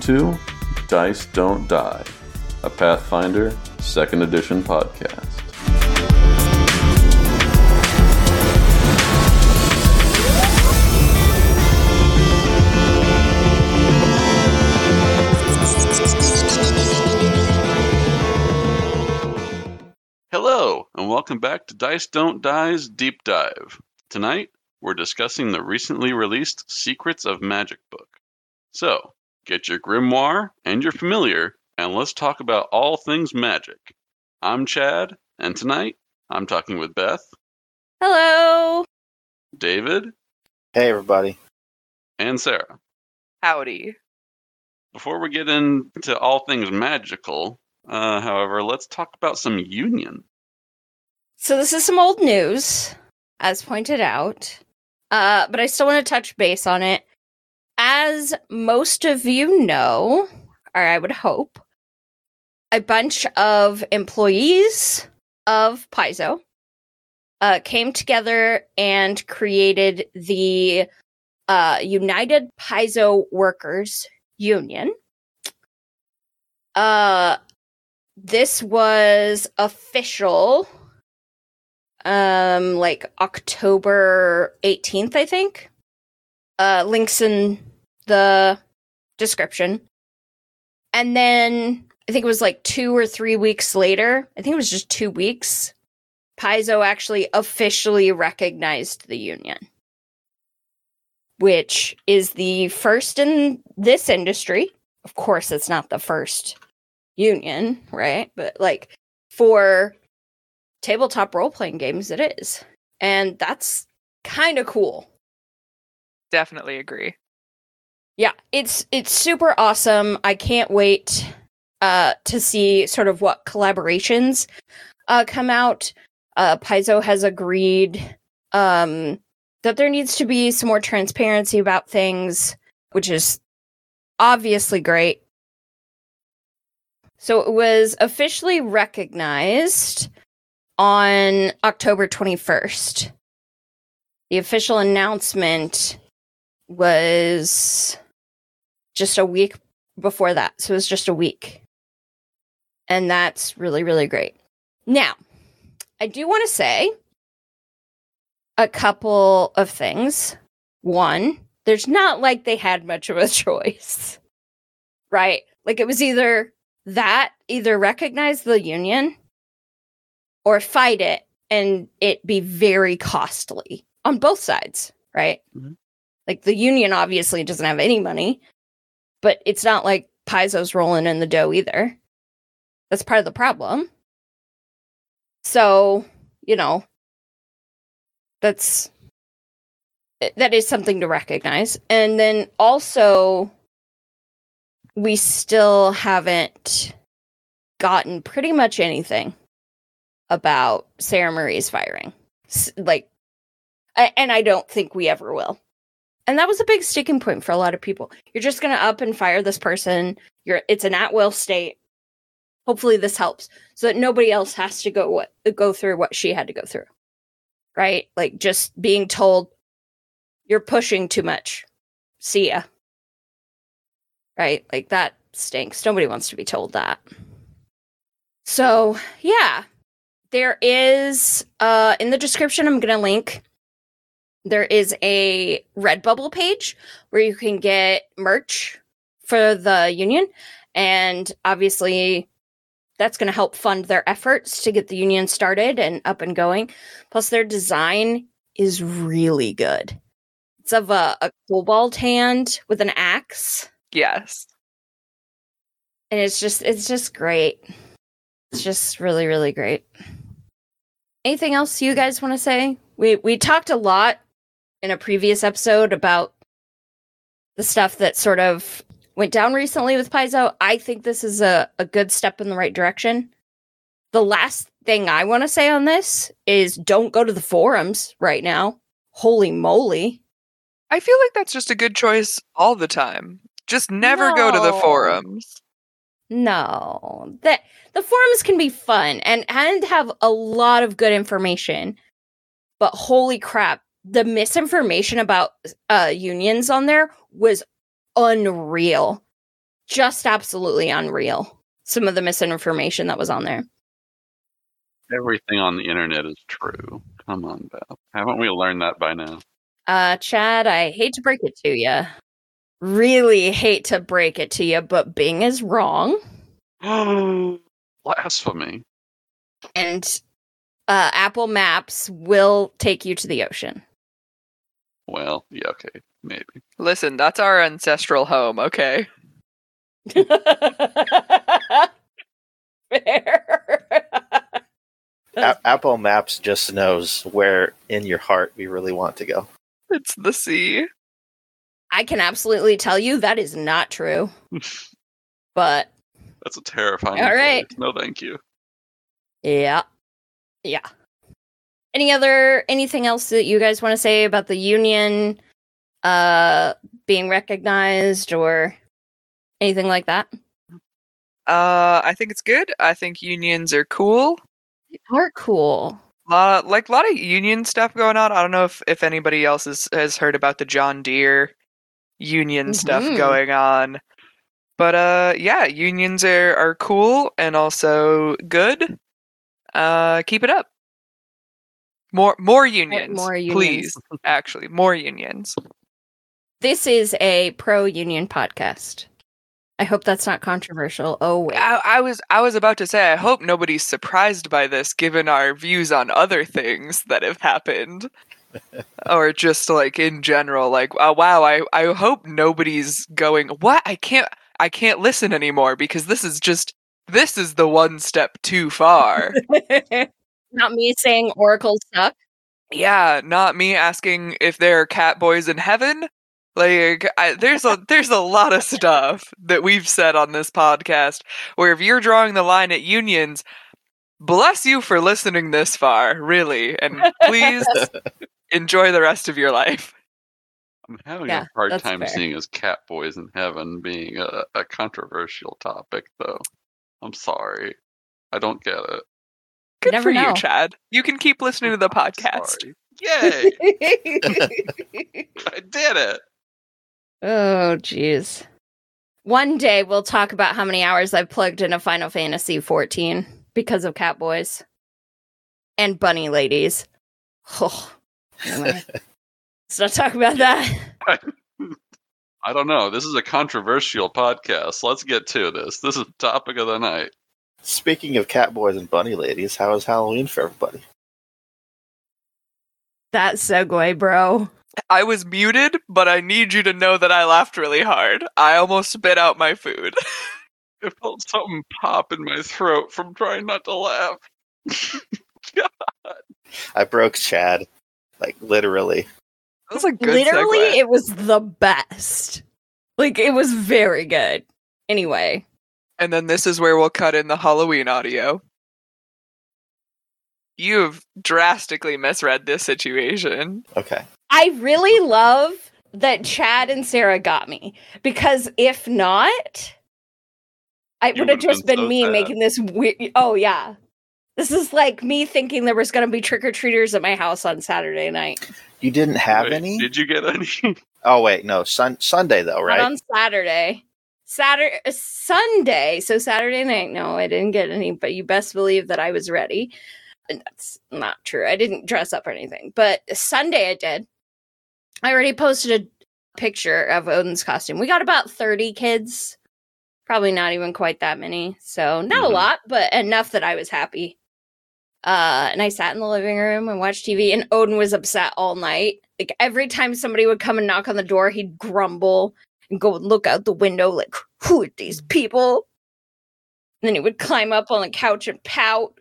To Dice Don't Die, a Pathfinder 2nd Edition podcast. Hello, and welcome back to Dice Don't Die's Deep Dive. Tonight, we're discussing the recently released Secrets of Magic book. So, get your grimoire and your familiar, and let's talk about all things magic. I'm Chad, and tonight I'm talking with Beth, Hello. David, Hey, everybody. and Sarah. Howdy. Before we get into all things magical, uh, however, let's talk about some union. So this is some old news, as pointed out. Uh, but I still want to touch base on it. As most of you know, or I would hope, a bunch of employees of Paizo uh, came together and created the uh, United Paizo Workers Union. Uh, this was official um like October 18th, I think. Uh links in the description. And then I think it was like 2 or 3 weeks later, I think it was just 2 weeks, Paizo actually officially recognized the union. Which is the first in this industry. Of course, it's not the first union, right? But like for tabletop role playing games, it is. And that's kind of cool. Definitely agree. Yeah, it's it's super awesome. I can't wait uh to see sort of what collaborations uh come out. Uh Paizo has agreed um that there needs to be some more transparency about things, which is obviously great. So it was officially recognized on October 21st. The official announcement was just a week before that. So it was just a week. And that's really, really great. Now, I do want to say a couple of things. One, there's not like they had much of a choice, right? Like it was either that, either recognize the union or fight it and it be very costly on both sides, right? Mhm. Like the union obviously doesn't have any money, but it's not like Paizo's rolling in the dough either. That's part of the problem. So, you know, that's that is something to recognize. And then also we still haven't gotten pretty much anything about Sara Marie's firing. Like, and I don't think we ever will. And that was a big sticking point for a lot of people. You're just going to up and fire this person. You're it's an at will state. Hopefully this helps so that nobody else has to go what go through what she had to go through. Right? Like just being told you're pushing too much. See ya. Right? Like that stinks. Nobody wants to be told that. So, yeah, there is uh in the description i'm gonna link there is a redbubble page where you can get merch for the union. And obviously that's going to help fund their efforts to get the union started and up and going. Plus their design is really good. It's of a, a kobold hand with an axe. Yes. and it's just it's just great. It's just really really great. Anything else you guys want to say? We we talked a lot in a previous episode about the stuff that sort of went down recently with Paizo. I think this is a, a good step in the right direction. The last thing I want to say on this is don't go to the forums right now. Holy moly. I feel like that's just a good choice all the time. Just never go to the forums. No. That the forums can be fun and and have a lot of good information. But holy crap, the misinformation about uh unions on there was unreal. Just absolutely unreal. Some of the misinformation that was on there. Everything on the internet is true. Come on, Beth. Haven't we learned that by now? Uh, Chad, I hate to break it to you. Really hate to break it to you, but Bing is wrong. Oh blasphemy. And uh, Apple Maps will take you to the ocean. Well, yeah, okay, maybe. Listen, that's our ancestral home, okay? Fair. A- Apple Maps just knows where in your heart we really want to go. It's the sea. I can absolutely tell you that is not true. But That's a terrifying. All right. place. No, thank you. yeah. Yeah. Any other anything else that you guys want to say about the union uh being recognized or anything like that? Uh, I think it's good. I think unions are cool. They are cool. lot like a lot of union stuff going on. I don't know if if anybody else has has heard about the John Deere union stuff Mhm. going on. But uh yeah, unions are are cool and also good. Uh keep it up. More more unions. more unions. Please. Actually, more unions. This is a pro union podcast. I hope that's not controversial. Oh wait. I, I was I was about to say I hope nobody's surprised by this given our views on other things that have happened. or just like in general like oh, wow I I hope nobody's going what I can't I can't listen anymore because this is just this is the one step too far. not me saying Oracle suck. yeah, not me asking if there are cat boys in heaven. Like I, there's a there's a lot of stuff that we've said on this podcast where if you're drawing the line at unions, bless you for listening this far, really, and please enjoy the rest of your life. I'm having Yeah, a hard time fair. seeing as cat boys in heaven being a, a controversial topic, though. I'm sorry. I don't get it. Good never for know. you, Chad. You can keep listening to the podcast. sorry. Yay! I did it. oh jeez. One day we'll talk about how many hours I've plugged into Final Fantasy 14 because of Catboys and Bunny Ladies. Oh, anyway. let's not talk about that. I don't know. This is a controversial podcast. Let's get to this. This is the topic of the night. Speaking of cat boys and bunny ladies, how is Halloween for everybody? That segue, bro. I was muted, but I need you to know that I laughed really hard. I almost spit out my food. I felt something pop in my throat from trying not to laugh. God. I broke Chad, like literally. That was a good Literally, segue. it was the best. Like, it was very good. Anyway, And then this is where we'll cut in the Halloween audio. You've drastically misread this situation. Okay. I really love that Chad and Sarah got me because if not, I would have just been been so me sad. making this weird. Oh, yeah. This is like me thinking there was going to be trick or treaters at my house on Saturday night. You didn't have Wait, any? Did you get any? Oh wait, no. Sun Sunday though, Not right? on Saturday. Saturday, Sunday. So Saturday night, no, I didn't get any, but you best believe that I was ready. And that's not true. I didn't dress up or anything, but Sunday I did. I already posted a picture of Odin's costume. We got about 30 kids, probably not even quite that many. So not Mhm. a lot, but enough that I was happy. Uh, and I sat in the living room and watched TV, and Odin was upset all night. Like every time somebody would come and knock on the door, he'd grumble and go and look out the window, like, who are these people? And then he would climb up on the couch and pout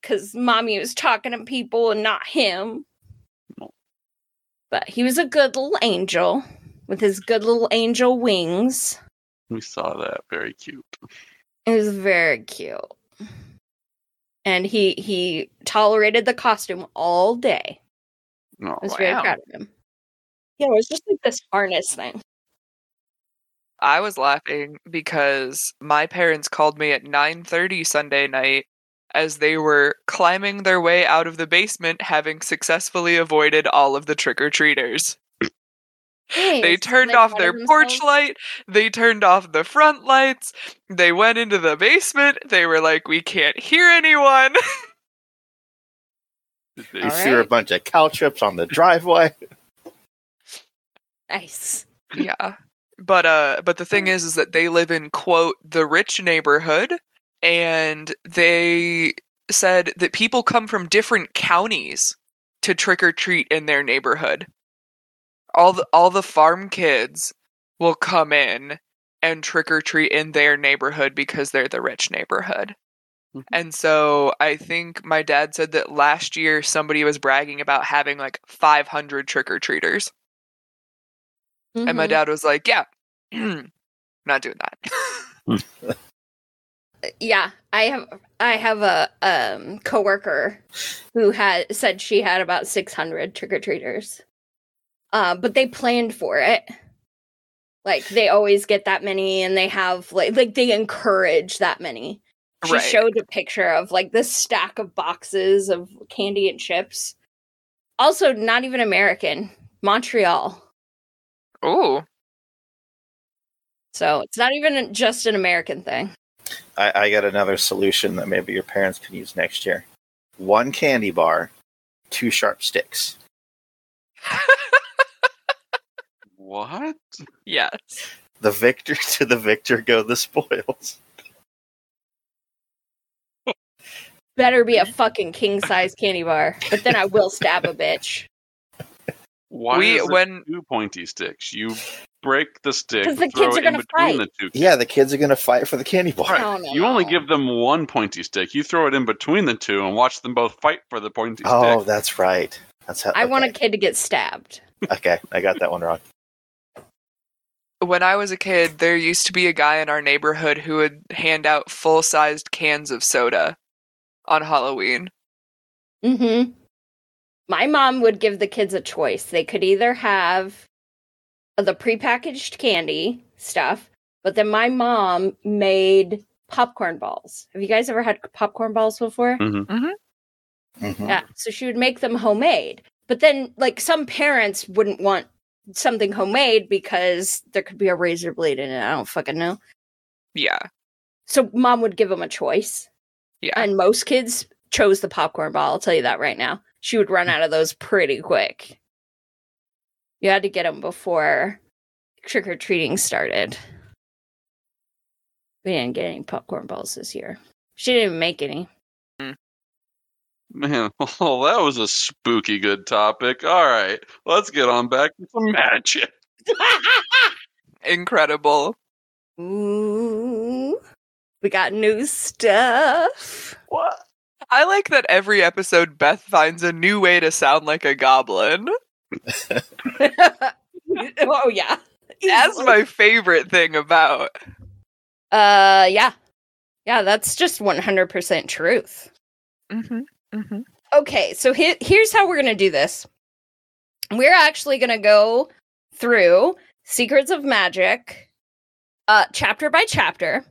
because mommy was talking to people and not him. But he was a good little angel with his good little angel wings. we saw that. Very cute. It was very cute. And he he tolerated the costume all day. Oh, I was very proud of him. Yeah, it was just like this harness thing. I was laughing because my parents called me at 9:30 Sunday night as they were climbing their way out of the basement having successfully avoided all of the trick-or-treaters. They turned Like, off their porch themselves? light. They turned off the front lights. They went into the basement. They were like, we can't hear anyone. You All threw a bunch of cow chips on the driveway. Nice. yeah. But uh but the thing is is that they live in quote the rich neighborhood and they said that people come from different counties to trick or treat in their neighborhood. All the all the farm kids will come in and trick or treat in their neighborhood because they're the rich neighborhood. Mhm. And so I think my dad said that last year somebody was bragging about having like 500 trick or treaters. And my Mhm. dad was like, "Yeah, not doing that." yeah i have i have a um coworker who had said she had about 600 trick-or-treaters uh, but they planned for it like they always get that many and they have like like they encourage that many she Right. showed a picture of like this stack of boxes of candy and chips also not even american montreal Oh, so it's not even just an american thing I, I got another solution that maybe your parents can use next year. One candy bar, two sharp sticks. What? yes. The victor to the victor go the spoils. better be a fucking king size candy bar but then i will stab a bitch Why we is it when two pointy sticks? You break the stick, 'Cause the throw kids it are in gonna between fight. the two. Yeah, the kids are gonna fight for the candy bar. Right. Oh, no. You only give them one pointy stick. You throw it in between the two and watch them both fight for the pointy Oh, stick. Oh, that's right. That's how. I want a kid to get stabbed. Okay, I got that one wrong. when I was a kid, there used to be a guy in our neighborhood who would hand out full-sized cans of soda on Halloween. Mm-hmm. My mom would give the kids a choice. They could either have the prepackaged candy stuff, but then my mom made popcorn balls. Have you guys ever had popcorn balls before? Mhm. Yeah. So she would make them homemade. But then, like, some parents wouldn't want something homemade because there could be a razor blade in it. I don't fucking know. Yeah. So mom would give them a choice. Yeah. And most kids chose the popcorn ball. I'll tell you that right now. She would run mm. out of those pretty quick. You had to get them before trick or treating started. We didn't get any popcorn balls this year. She didn't make any. Man, well, that was a spooky good topic. All right, let's get on back to some magic. Incredible. Ooh, we got new stuff. What? I like that every episode Beth finds a new way to sound like a goblin. oh yeah, That's my favorite thing about. Uh, yeah, yeah. That's just one hundred percent truth. Mm-hmm. Mm-hmm. Okay, so he- here's how we're gonna do this. We're actually gonna go through Secrets of Magic, uh, chapter by chapter,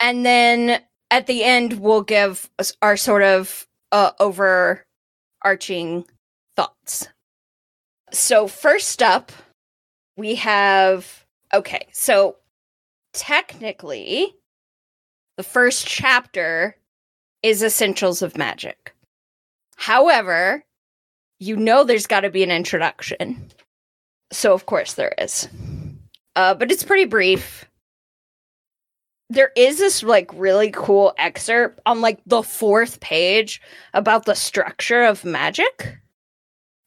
and then at the end we'll give our sort of uh, overarching thoughts. So first up, we have okay. So technically, the first chapter is Essentials of Magic. However, you know there's got to be an introduction. So, of course, there is. Uh, but it's pretty brief. There is this like really cool excerpt on like the fourth page about the structure of magic.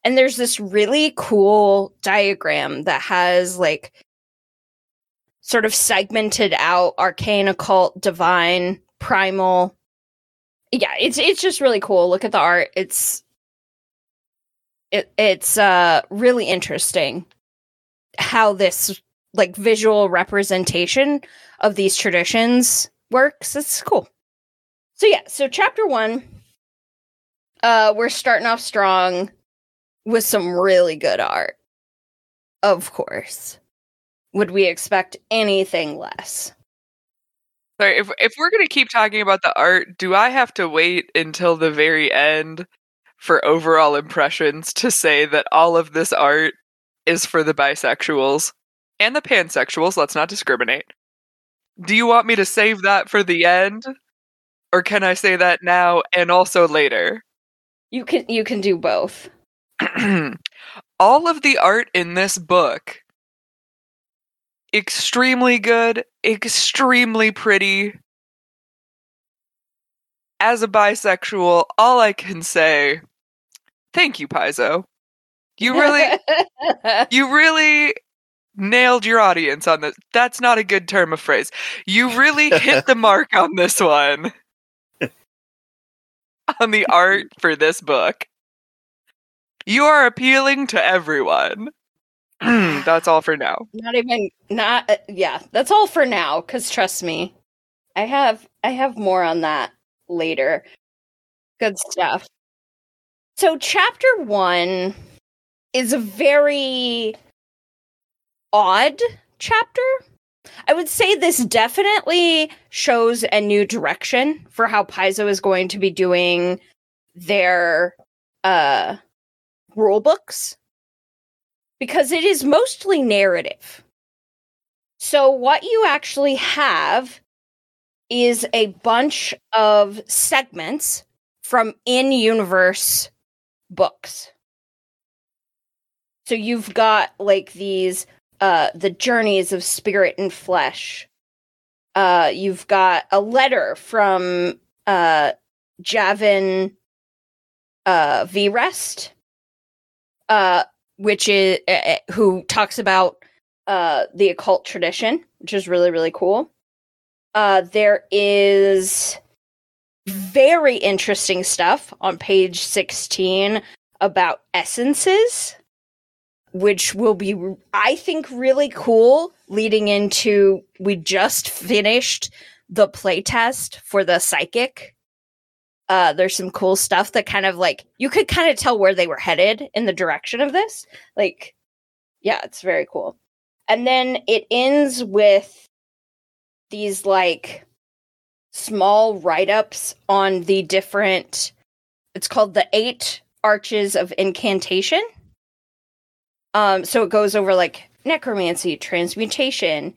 And there's this really cool diagram that has like sort of segmented out arcane, occult, divine, primal, yeah it's it's just really cool. Look at the art. It's it it's uh really interesting how this like visual representation of these traditions works it's cool. So yeah so chapter 1 uh we're starting off strong with some really good art. Of course. Would we expect anything less? Sorry, if if we're gonna keep talking about the art, do I have to wait until the very end for overall impressions to say that all of this art is for the bisexuals and the pansexuals. Let's not discriminate. Do you want me to save that for the end? Or can I say that now and also later? You can you can do both. All of the art in this book extremely good, extremely pretty. As a bisexual, all I can say, thank you, Paizo. You really you really nailed your audience on this. That's not a good term of phrase. You really hit the mark on this one. on the art for this book. You are appealing to everyone. That's all for now. not even not uh, yeah that's all for now because trust me i have i have more on that later good stuff so chapter one is a very odd chapter i would say this definitely shows a new direction for how paizo is going to be doing their uh rule books because it is mostly narrative. So, what you actually have is a bunch of segments from in universe books. So, you've got like these uh, the journeys of spirit and flesh. Uh, you've got a letter from uh, Javin uh, Vrest. Uh, which is uh, who talks about uh, the occult tradition, which is really really cool. Uh, there is very interesting stuff on page 16 about essences which will be i think really cool leading into we just finished the playtest for the psychic uh, there's some cool stuff that kind of like you could kind of tell where they were headed in the direction of this. Like, yeah, it's very cool. And then it ends with these like small write ups on the different, it's called the eight arches of incantation. Um, so it goes over like necromancy, transmutation,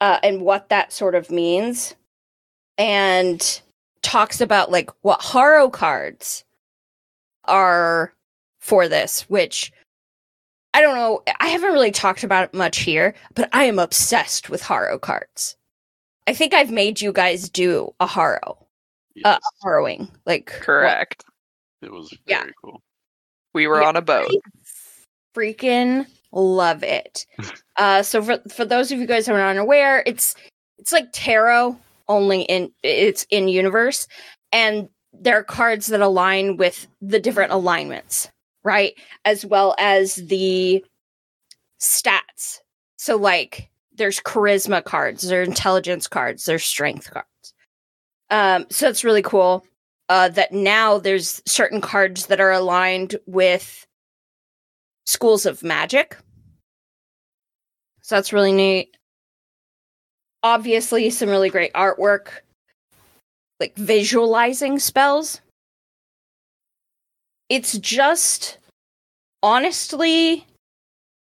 uh, and what that sort of means. And talks about like what Harrow cards are for this, which I don't know. I haven't really talked about it much here, but I am obsessed with Harrow cards. I think I've made you guys do a Harrow, uh, a harrowing, like Correct. it was very yeah. cool. We were Yeah, on a boat. Freaking love it. uh, so for for those of you guys who are unaware, it's it's like tarot only in it's in universe, and there are cards that align with the different alignments, right? As well as the stats. So like there's charisma cards, there's intelligence cards, there's strength cards. Um, so it's really cool. Uh, that now there's certain cards that are aligned with schools of magic. So that's really neat. Obviously, some really great artwork, like visualizing spells. It's just honestly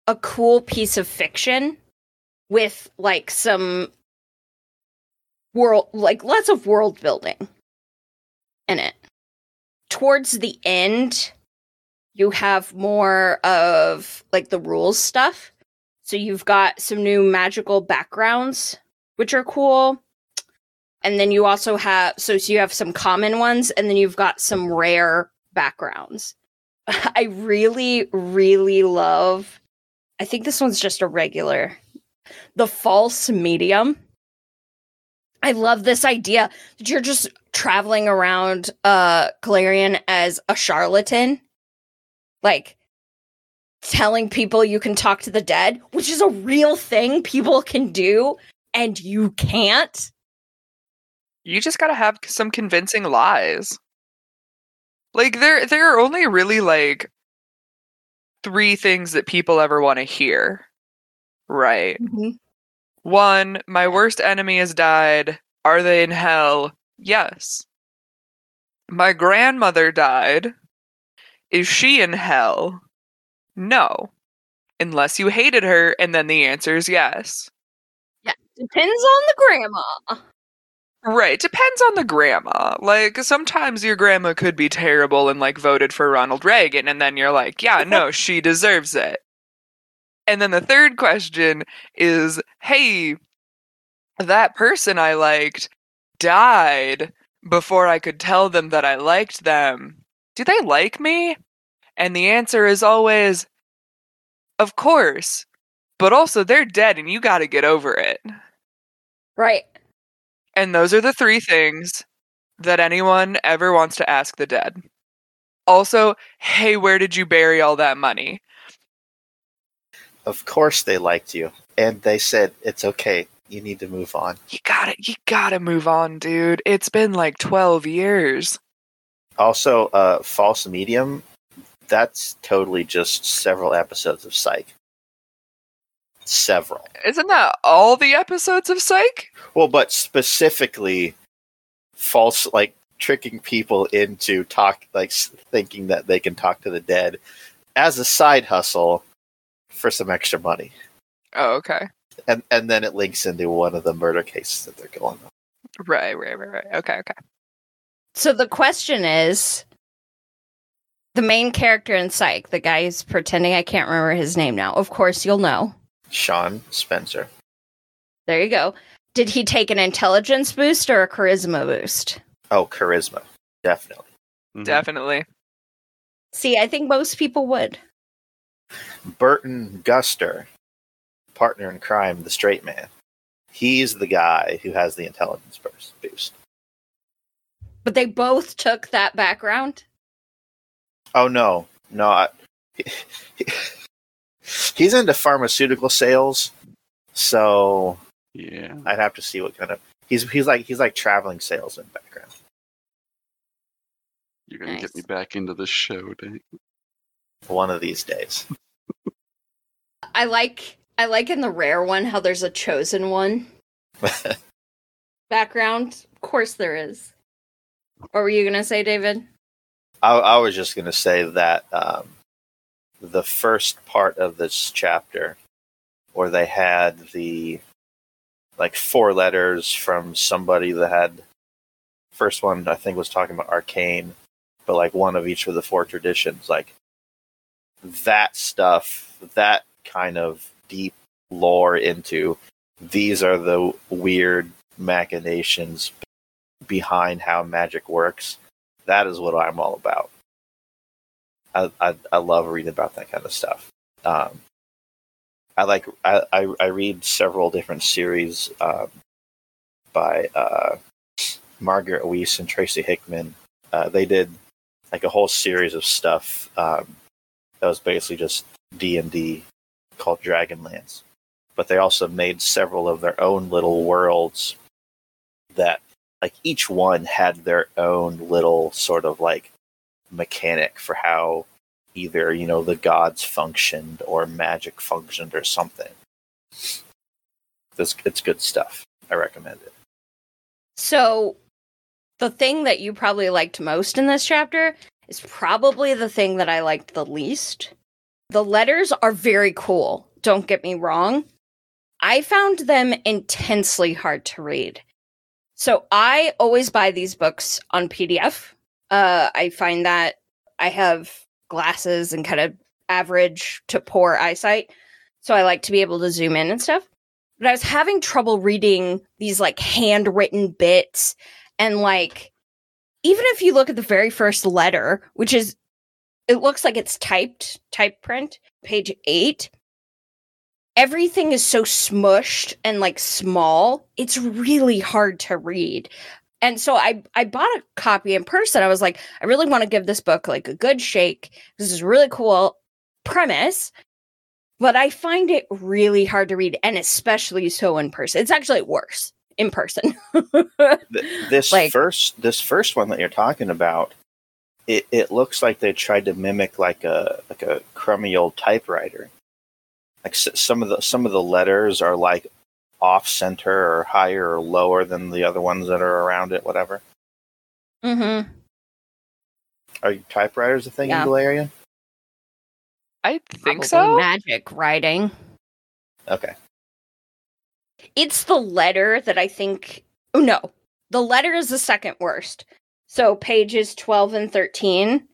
a cool piece of fiction with like some world, like lots of world building in it. Towards the end, you have more of like the rules stuff. So you've got some new magical backgrounds, which are cool. And then you also have so, so you have some common ones, and then you've got some rare backgrounds. I really, really love. I think this one's just a regular. The false medium. I love this idea that you're just traveling around uh Golarion as a charlatan. Like telling people you can talk to the dead, which is a real thing people can do and you can't. You just gotta have some convincing lies. Like there there are only really like three things that people ever want to hear. Right. Mm-hmm. One, my worst enemy has died. Are they in hell? Yes. My grandmother died. Is she in hell? No. unless you hated her, and then the answer is yes. Yeah, depends on the grandma. Right, depends on the grandma. Like sometimes your grandma could be terrible and like voted for Ronald Reagan and then you're like, yeah, no, she deserves it. And then the third question is, hey, that person I liked died before I could tell them that I liked them. Do they like me? And the answer is always, of course. But also, they're dead and you got to get over it. Right. And those are the three things that anyone ever wants to ask the dead. Also, hey, where did you bury all that money? Of course they liked you. And they said, it's okay. You need to move on. You gotta, you gotta move on, dude. It's been like 12 years. Also, uh, False Medium, that's totally just several episodes of Psych. Several. Isn't that all the episodes of Psych? Well, but specifically, false, like tricking people into talk, like thinking that they can talk to the dead as a side hustle for some extra money. Oh, okay. And, and then it links into one of the murder cases that they're going on. Right, right, right, right. Okay, okay. So the question is the main character in Psych, the guy who's pretending I can't remember his name now. Of course, you'll know. Shawn Spencer. There you go. Did he take an intelligence boost or a charisma boost? Oh, charisma. Definitely. Mhm. Definitely. See, I think most people would. Burton Guster, partner in crime, the straight man. He's the guy who has the intelligence boost. But they both took that background. Oh no, no. I, he's into pharmaceutical sales, so Yeah. I'd have to see what kind of he's he's like he's like traveling salesman background. You're gonna Nice. get me back into this show, Dave. One of these days. I like I like in the rare one how there's a chosen one background. Of course there is. What were you gonna say, David? I, I was just gonna say that um, the first part of this chapter, where they had the like four letters from somebody that had first one I think was talking about arcane, but like one of each of the four traditions, like that stuff, that kind of deep lore into these are the weird machinations behind how magic works. That is what I'm all about. I I, I love reading about that kind of stuff. Um, I like I, I I read several different series um, by uh, Margaret Weis and Tracy Hickman. Uh, they did like a whole series of stuff um, that was basically just D and D called Dragonlance. But they also made several of their own little worlds that like each one had their own little sort of like mechanic for how either you know the gods functioned or magic functioned or something it's, it's good stuff i recommend it So, the thing that you probably liked most in this chapter is probably the thing that I liked the least. The letters are very cool, don't get me wrong. I found them intensely hard to read. So, I always buy these books on PDF. Uh, I find that I have glasses and kind of average to poor eyesight. So, I like to be able to zoom in and stuff but I was having trouble reading these like handwritten bits and like even if you look at the very first letter, which is it looks like it's typed type print, page 8, everything is so smushed and like small. It's really hard to read. And so I I bought a copy in person. I was like, I really want to give this book like a good shake. This is a really cool premise but I find it really hard to read, and especially so in person. It's actually worse in person. This Like- first this first one that you're talking about it, it looks like they tried to mimic like a like a crummy old typewriter like some of the some of the letters are like off center or higher or lower than the other ones that are around it whatever mm-hmm. are typewriters a thing Yeah. in Valeria? I think Probably so. Magic writing. Okay. It's the letter that I think. Oh no, the letter is the second worst. So pages twelve and thirteen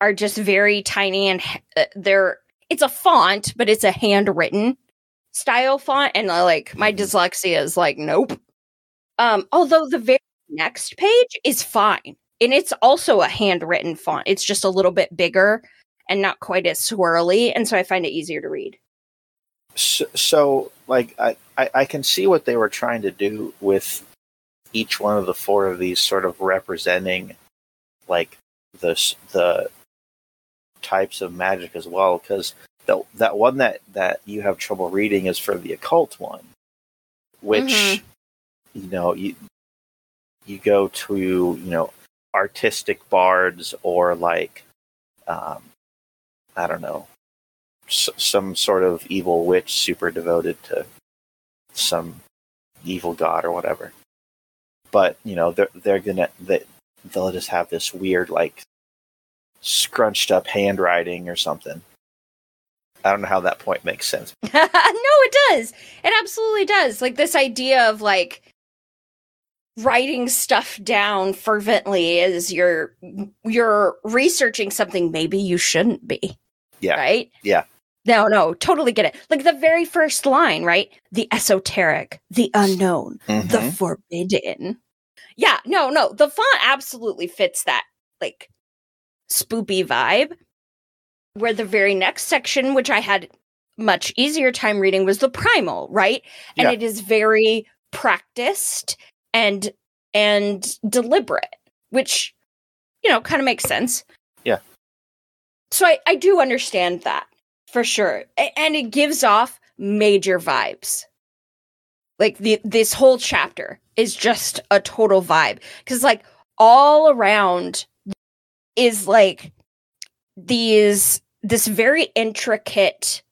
are just very tiny, and h- uh, they're. It's a font, but it's a handwritten style font, and like my Mhm. dyslexia is like nope. Um, although the very next page is fine, and it's also a handwritten font. It's just a little bit bigger and not quite as swirly, and so I find it easier to read. So, so like I, I I can see what they were trying to do with each one of the four of these sort of representing like the the types of magic as well because that that one that that you have trouble reading is for the occult one which Mhm. you know you you go to you know artistic bards or like um i don't know s- some sort of evil witch super devoted to some evil god or whatever but you know they're they're gonna they, they'll just have this weird like scrunched up handwriting or something i don't know how that point makes sense no, it does. It absolutely does. Like this idea of like writing stuff down fervently as you're you're researching something maybe you shouldn't be. Yeah. Right? Yeah. No, no, totally get it. Like the very first line, right? The esoteric, the unknown, the Mhm. forbidden. Yeah, no, no. The font absolutely fits that like spoopy vibe. Where the very next section, which I had much easier time reading, was the primal, right? And Yeah. it is very practiced and and deliberate, which you know kind of makes sense. Yeah. So I, I do understand that for sure. A- and it gives off major vibes. Like the this whole chapter is just a total vibe cuz like all around is like these this very intricate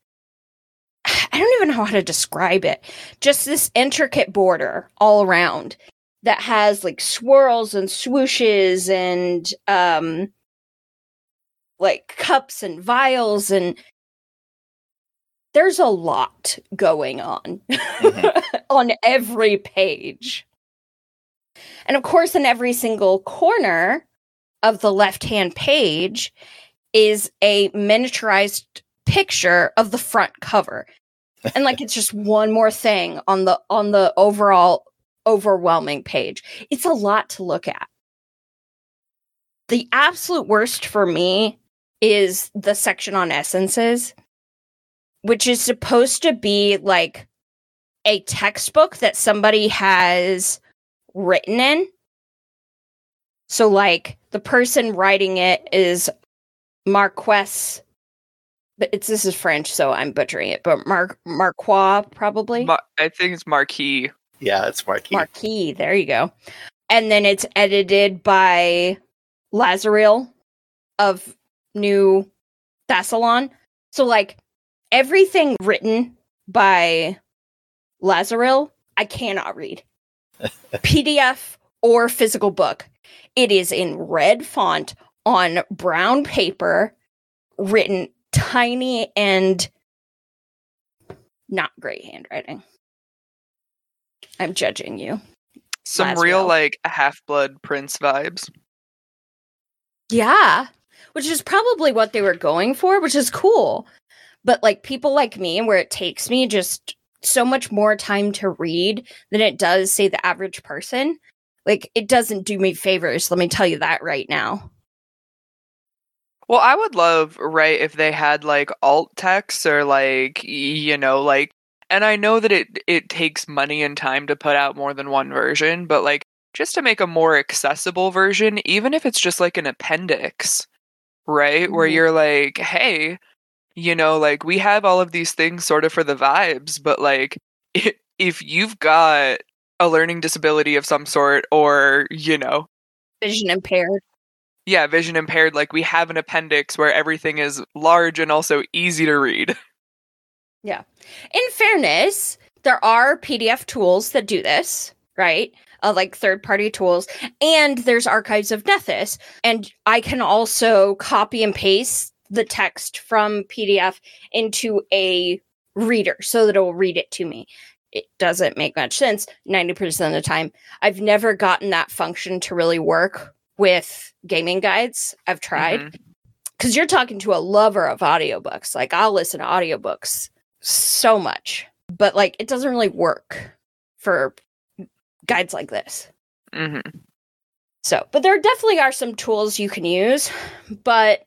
I don't even know how to describe it. Just this intricate border all around that has like swirls and swooshes and um like cups and vials and there's a lot going on on every page. And of course in every single corner of the left-hand page is a miniaturized picture of the front cover. And like it's just one more thing on the on the overall overwhelming page. It's a lot to look at. The absolute worst for me is the section on essences, which is supposed to be like a textbook that somebody has written in. So, like, the person writing it is Marquess, but it's this is French, so I'm butchering it. But Mar Marquois, probably Mar- I think it's Marquis. yeah it's marquee Marquis. There you go. And then it's edited by Lazaril of New Thassilon. So like everything written by Lazaril, I cannot read. PDF or physical book. It is in red font on brown paper, written tiny and not great handwriting. I'm judging you. Some real like half blood prince vibes. Yeah, which is probably what they were going for, which is cool. But like people like me, where it takes me just so much more time to read than it does, say, the average person, like it doesn't do me favors. Let me tell you that right now. Well, I would love, right, if they had like alt text or like you know, like and I know that it it takes money and time to put out more than one version, but like just to make a more accessible version, even if it's just like an appendix, right? Where Mhm. you're like, hey, you know, like we have all of these things sort of for the vibes, but like if you've got a learning disability of some sort or, you know, Vision impaired. yeah, vision impaired, like we have an appendix where everything is large and also easy to read. Yeah. In fairness, there are PDF tools that do this, right? Uh, like third party tools. And there's archives of Nethys. And I can also copy and paste the text from PDF into a reader so that it will read it to me. It doesn't make much sense 90% of the time. I've never gotten that function to really work with gaming guides. I've tried Mhm. because you're talking to a lover of audiobooks. Like I'll listen to audiobooks so much, but like it doesn't really work for guides like this. Mm-hmm. So, but there definitely are some tools you can use, but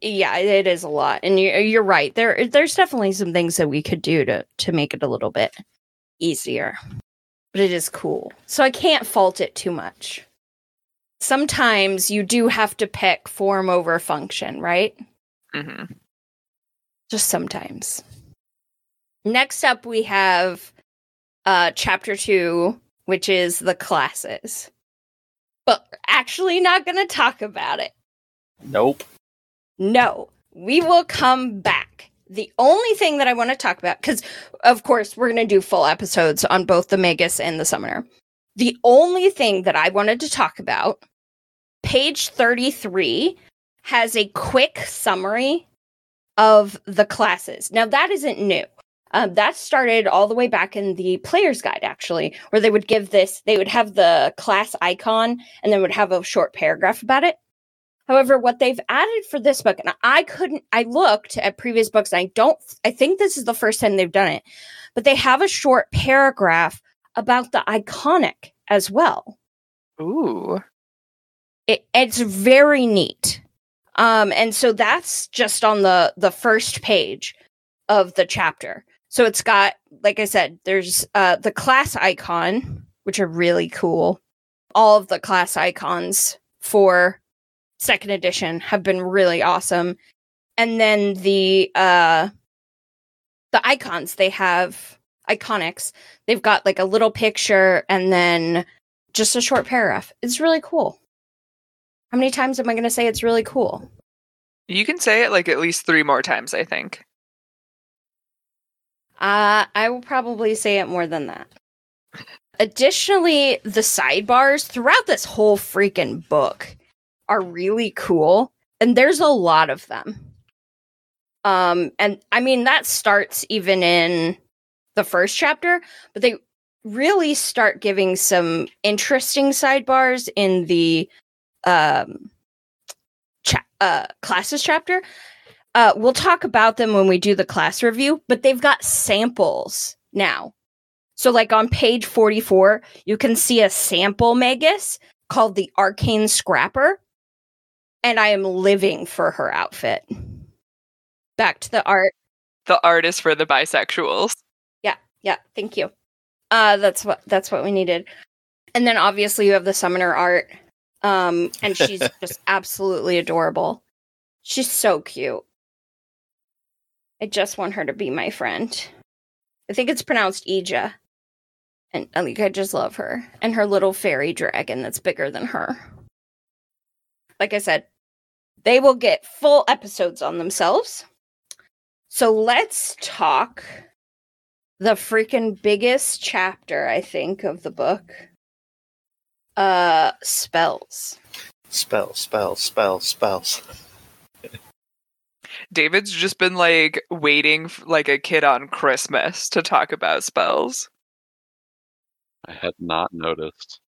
yeah, it is a lot. And you're, you're right. There, there's definitely some things that we could do to to make it a little bit easier. But it is cool, so I can't fault it too much. Sometimes you do have to pick form over function, right? Mhm. Just sometimes. Next up, we have uh, chapter two, which is the classes. But we're actually not going to talk about it. Nope. No, we will come back. The only thing that I want to talk about, because of course we're going to do full episodes on both the Magus and the Summoner. The only thing that I wanted to talk about, page 33 has a quick summary of the classes. Now, that isn't new. Um, that started all the way back in the player's guide, actually, where they would give this, they would have the class icon and then would have a short paragraph about it. However, what they've added for this book, and I couldn't, I looked at previous books, and I don't, I think this is the first time they've done it, but they have a short paragraph about the iconic as well. Ooh. It, it's very neat. Um, and so that's just on the the first page of the chapter. So it's got, like I said, there's uh, the class icon, which are really cool. All of the class icons for second edition have been really awesome. And then the uh the icons, they have iconics. They've got like a little picture and then just a short paragraph. It's really cool. How many times am I going to say it's really cool? You can say it like at least three more times, I think. Uh, I will probably say it more than that. Additionally, the sidebars throughout this whole freaking book are really cool, and there's a lot of them. Um, and I mean that starts even in the first chapter, but they really start giving some interesting sidebars in the um cha- uh classes chapter. Uh, we'll talk about them when we do the class review, but they've got samples now. So, like on page 44, you can see a sample Magus called the Arcane Scrapper. And I am living for her outfit. Back to the art. The art is for the bisexuals. Yeah, yeah. thank you. Uh that's what that's what we needed. And then obviously you have the summoner art. Um and she's just absolutely adorable. She's so cute. I just want her to be my friend. I think it's pronounced Ija. And I like I just love her. And her little fairy dragon that's bigger than her. Like I said, they will get full episodes on themselves. So let's talk the freaking biggest chapter I think of the book. Uh spells. Spells, spells, spells, spells. David's just been like waiting f- like a kid on Christmas to talk about spells. I had not noticed.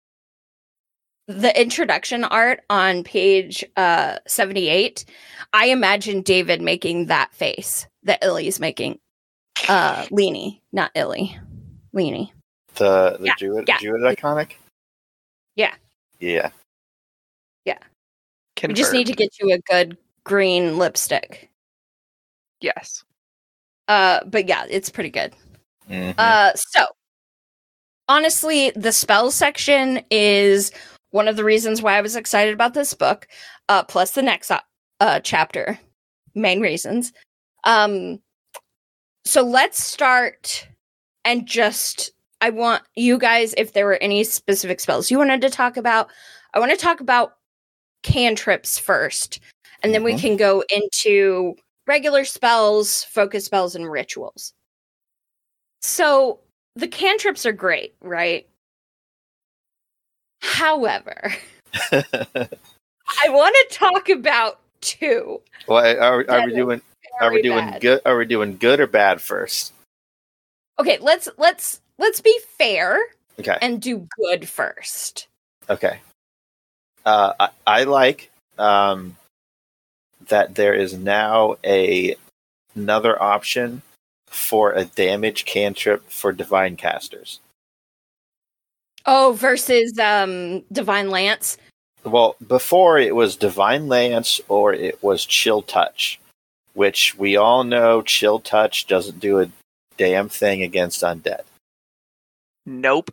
The introduction art on page uh 78, I imagine David making that face that Illy's making. Uh Lini, not Illy. Lini. The the Yeah, Druid, yeah. Druid iconic. Yeah. Yeah. Yeah. We just need to get you a good green lipstick. Yes. Uh but yeah, it's pretty good. Mhm. Uh, so honestly, the spell section is one of the reasons why I was excited about this book. Uh, plus the next uh, uh chapter, main reasons. Um, so let's start and just I want you guys, if there were any specific spells you wanted to talk about, I want to talk about cantrips first, and then we Mhm. can go into regular spells, focus spells, and rituals. So the cantrips are great, right? However, I want to talk about two. Well, are, are we doing? Are we doing bad. good? Are we doing good or bad first? Okay, let's let's let's be fair Okay. and do good first. Okay. Uh, I, I like um, that there is now a another option for a damage cantrip for divine casters. Oh, versus um Divine Lance. Well, before it was divine lance or it was chill touch, which we all know chill touch doesn't do a damn thing against undead. Nope.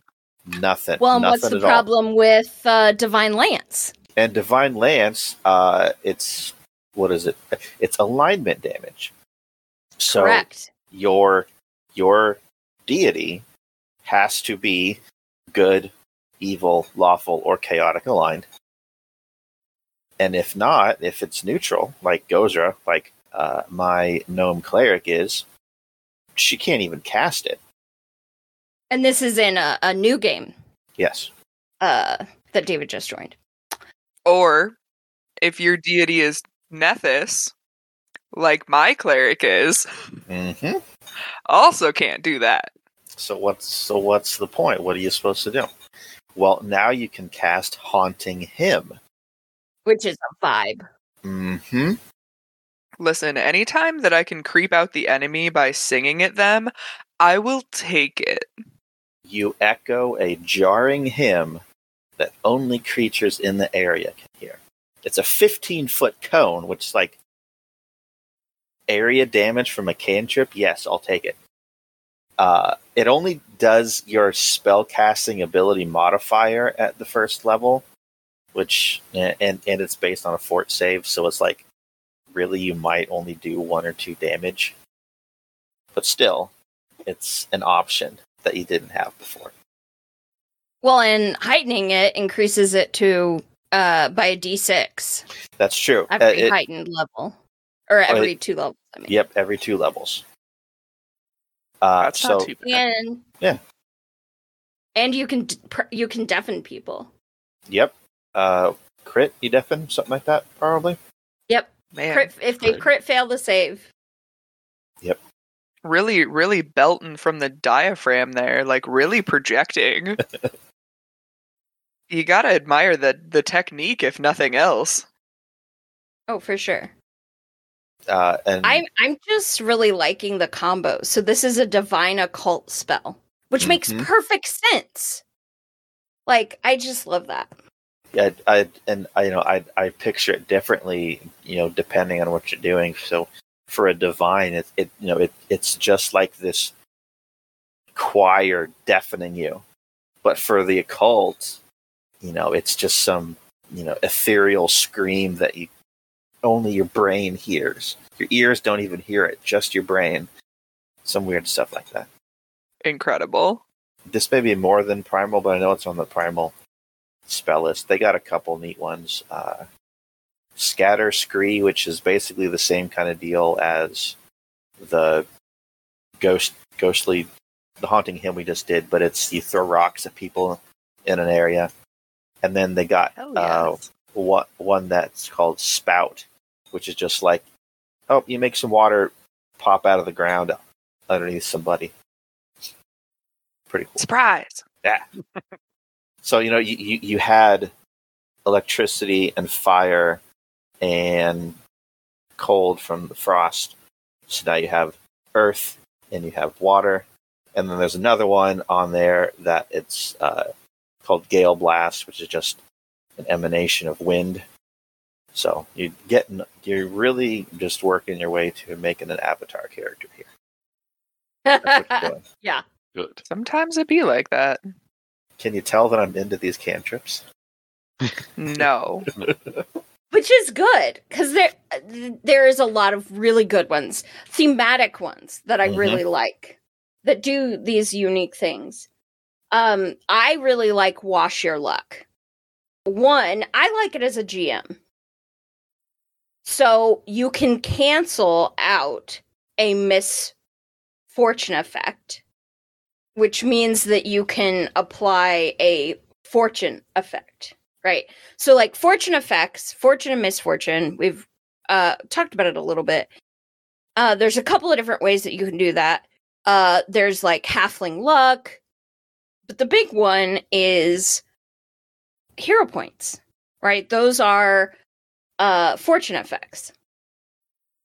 Nothing. Well, nothing what's the at all. problem with uh, Divine Lance? And divine lance, uh, it's what is it? It's alignment damage. So Correct. your your deity has to be good, evil, lawful, or chaotic aligned. And if not, if it's neutral, like Gozreh, like uh, my gnome cleric is, she can't even cast it. And this is in a, a new game Yes. uh, that David just joined. Or if your deity is Nethys, like my cleric is, hmm also can't do that. So what's so what's the point? What are you supposed to do? Well, now you can cast haunting hymn. which is a vibe. Mm-hmm. Listen, anytime that I can creep out the enemy by singing at them, I will take it. You echo a jarring hymn that only creatures in the area can hear. It's a 15 foot cone, which is like area damage from a cantrip. Yes, I'll take it. Uh, it only does your spell casting ability modifier at the first level, which and and it's based on a fort save, so it's like really you might only do one or two damage, but still, it's an option that you didn't have before. Well, and heightening it increases it to uh by a d6 That's true. Uh, every it- heightened level, or every two levels. I mean, Yep, every two levels. Uh, That's so not too bad. and Yeah. and you can d- you can deafen people. yep, uh, crit, you deafen something like that, probably. Yep, Man, crit, if they crit fail the save. Yep. Really, really belting from the diaphragm there, like really projecting. you gotta admire the the technique, if nothing else. Oh, for sure. Uh, and I'm I'm just really liking the combo. So this is a divine occult spell, which makes Mhm. perfect sense. Like I just love that. yeah, I and I you know I I picture it differently, you know, depending on what you're doing. So for a divine, it, it you know it it's just like this choir deafening you, but for the occult, you know, it's just some you know ethereal scream that you only your brain hears. Your ears don't even hear it, just your brain. Some weird stuff like that. Incredible. This may be more than primal, but I know it's on the primal spell list. They got a couple neat ones. Uh, Scatter Scree, which is basically the same kind of deal as the ghost, ghostly, the haunting hymn we just did, but it's you throw rocks at people in an area, and then they got Hell uh, one one that's called Spout, which is just like, oh, you make some water pop out of the ground underneath somebody. Pretty cool. Surprise. Yeah. so you know, you, you, you had electricity and fire and cold from the frost. So now you have earth and you have water, and then there's another one on there that it's uh, called gale blast, which is just an emanation of wind. So you get you're really just working your way to making an avatar character here. That's what you're doing. Good. Sometimes it be like that. Can you tell that I'm into these cantrips? No. Which is good because there there is a lot of really good ones, thematic ones that I Mhm. really like that do these unique things. Um, I really like Wash Your Luck. One, I like it as a GM. So you can cancel out a misfortune effect, which means that you can apply a fortune effect, right? So like fortune effects, fortune and misfortune, we've uh talked about it a little bit. Uh there's a couple of different ways that you can do that. Uh there's like halfling luck, but the big one is hero points, right? Those are uh fortune effects.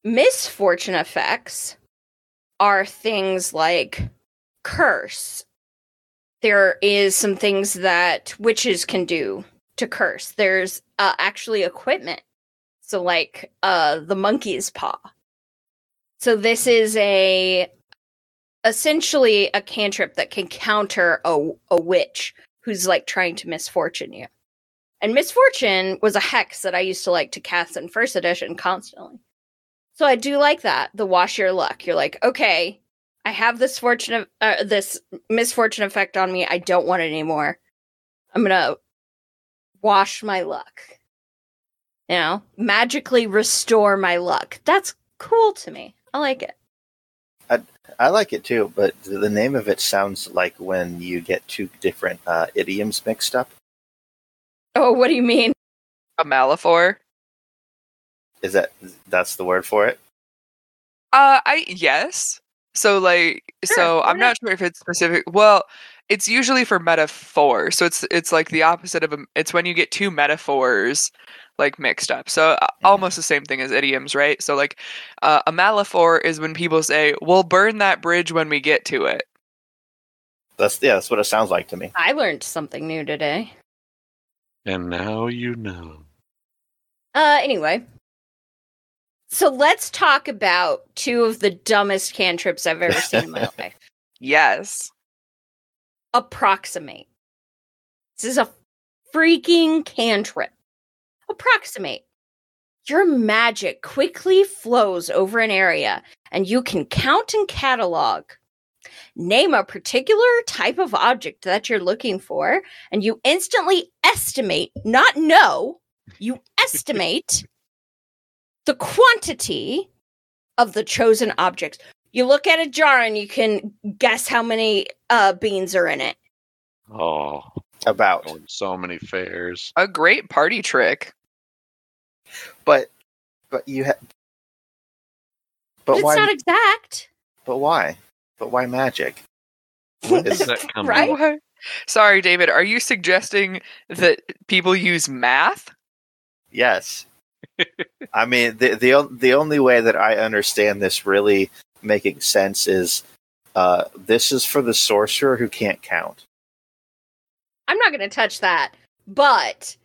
Misfortune effects are things like curse. There is some things that witches can do to curse. There's uh, actually equipment. So like uh the monkey's paw. So this is a essentially a cantrip that can counter a a witch who's like trying to misfortune you. And misfortune was a hex that I used to like to cast in first edition constantly. So I do like that. The wash your luck. You're like, okay, I have this fortune of uh, this misfortune effect on me. I don't want it anymore. I'm gonna wash my luck. You know, magically restore my luck. That's cool to me. I like it. I I like it too, but the name of it sounds like when you get two different uh, idioms mixed up. Oh, what do you mean? A Malaphor. Is that that's the word for it? Uh, I yes. So like, Sure, so I'm not sure if it's specific. Well, it's usually for metaphor. So it's it's like the opposite of a. It's when you get two metaphors like mixed up. So uh, almost the same thing as idioms, right? So like, uh, a malaphor is when people say, "We'll burn that bridge when we get to it." That's yeah, that's what it sounds like to me. I learned something new today. And now you know. Uh, anyway. So let's talk about two of the dumbest cantrips I've ever seen in my life. Yes. Approximate. This is a freaking cantrip. Approximate. Your magic quickly flows over an area, and you can count and catalog. Name a particular type of object that you're looking for, and you instantly estimate, not know, you estimate the quantity of the chosen objects. You look at a jar and you can guess how many uh, beans are in it. Oh, About, going so many fairs. A great party trick. but but you have. But it's why? not exact. but why? But why magic? When does that come Right? out? What? Sorry, David. Are you suggesting that people use math? Yes. I mean, the the the only way that I understand this really making sense is uh, this is for the sorcerer who can't count. I'm not going to touch that, but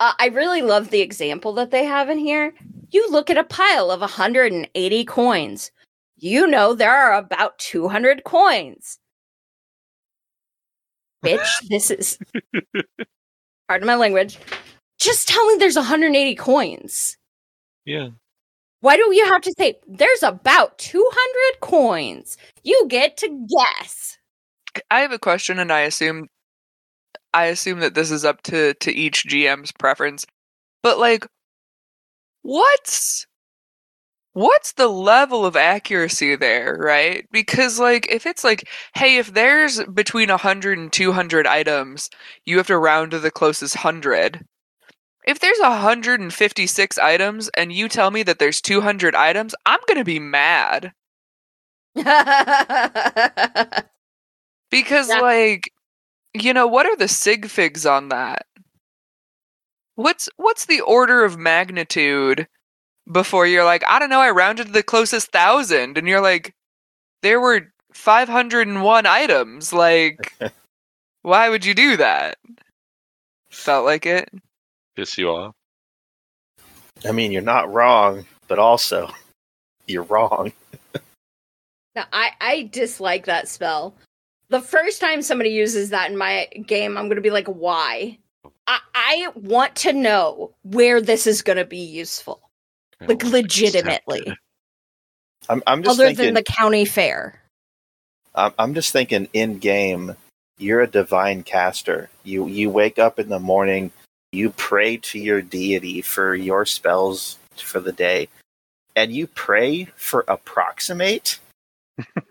uh, I really love the example that they have in here. You look at a pile of 180 coins. You know there are about 200 coins. Bitch, this is. Pardon my language. Just tell me there's 180 coins. Yeah. Why do you have to say there's about 200 coins? You get to guess. I have a question, and I assume, I assume that this is up to to each GM's preference. But like, what's what's the level of accuracy there, right? Because like, if it's like, hey, if there's between 100 and 200 items, you have to round to the closest hundred. If there's 156 items and you tell me that there's 200 items, I'm gonna be mad. Because, Yeah. like, you know, what are the sig figs on that? What's what's the order of magnitude before you're like, I don't know, I rounded to the closest thousand, and you're like, there were five hundred and one items. Like, why would you do that? Felt like it. Piss you off. I mean, you're not wrong, but also you're wrong. Now, I, I dislike that spell. The first time somebody uses that in my game, I'm going to be like, why? I, I want to know where this is going to be useful. Like, legitimately. I'm, I'm just Other thinking. than the county fair. I'm, I'm just thinking. In game, you're a divine caster. You you wake up in the morning. You pray to your deity for your spells for the day, and you pray for approximate.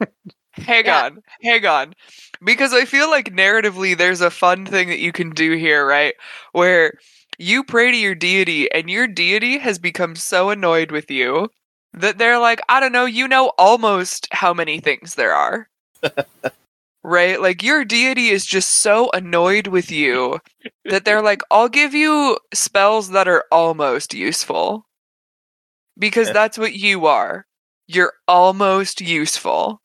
Hang Yeah. on, hang on. Because I feel like narratively there's a fun thing that you can do here, right? Where you pray to your deity, and your deity has become so annoyed with you that they're like, I don't know, you know almost how many things there are. right? Like your deity is just so annoyed with you that they're like, I'll give you spells that are almost useful. Because Yeah. that's what you are. You're almost useful.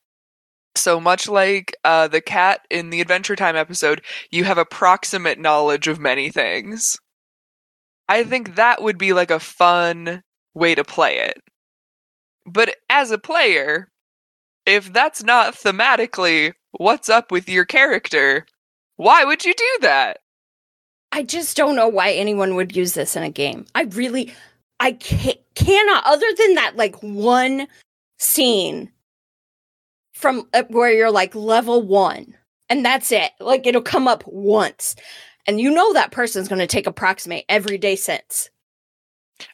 So much like uh, the cat in the Adventure Time episode, you have approximate knowledge of many things. I think that would be like a fun way to play it. But as a player, if that's not thematically what's up with your character, why would you do that? I just don't know why anyone would use this in a game. I really, I ca- cannot. Other than that, like one scene from uh, where you're like level one, and that's it. Like it'll come up once, and you know that person's going to take approximate every day since.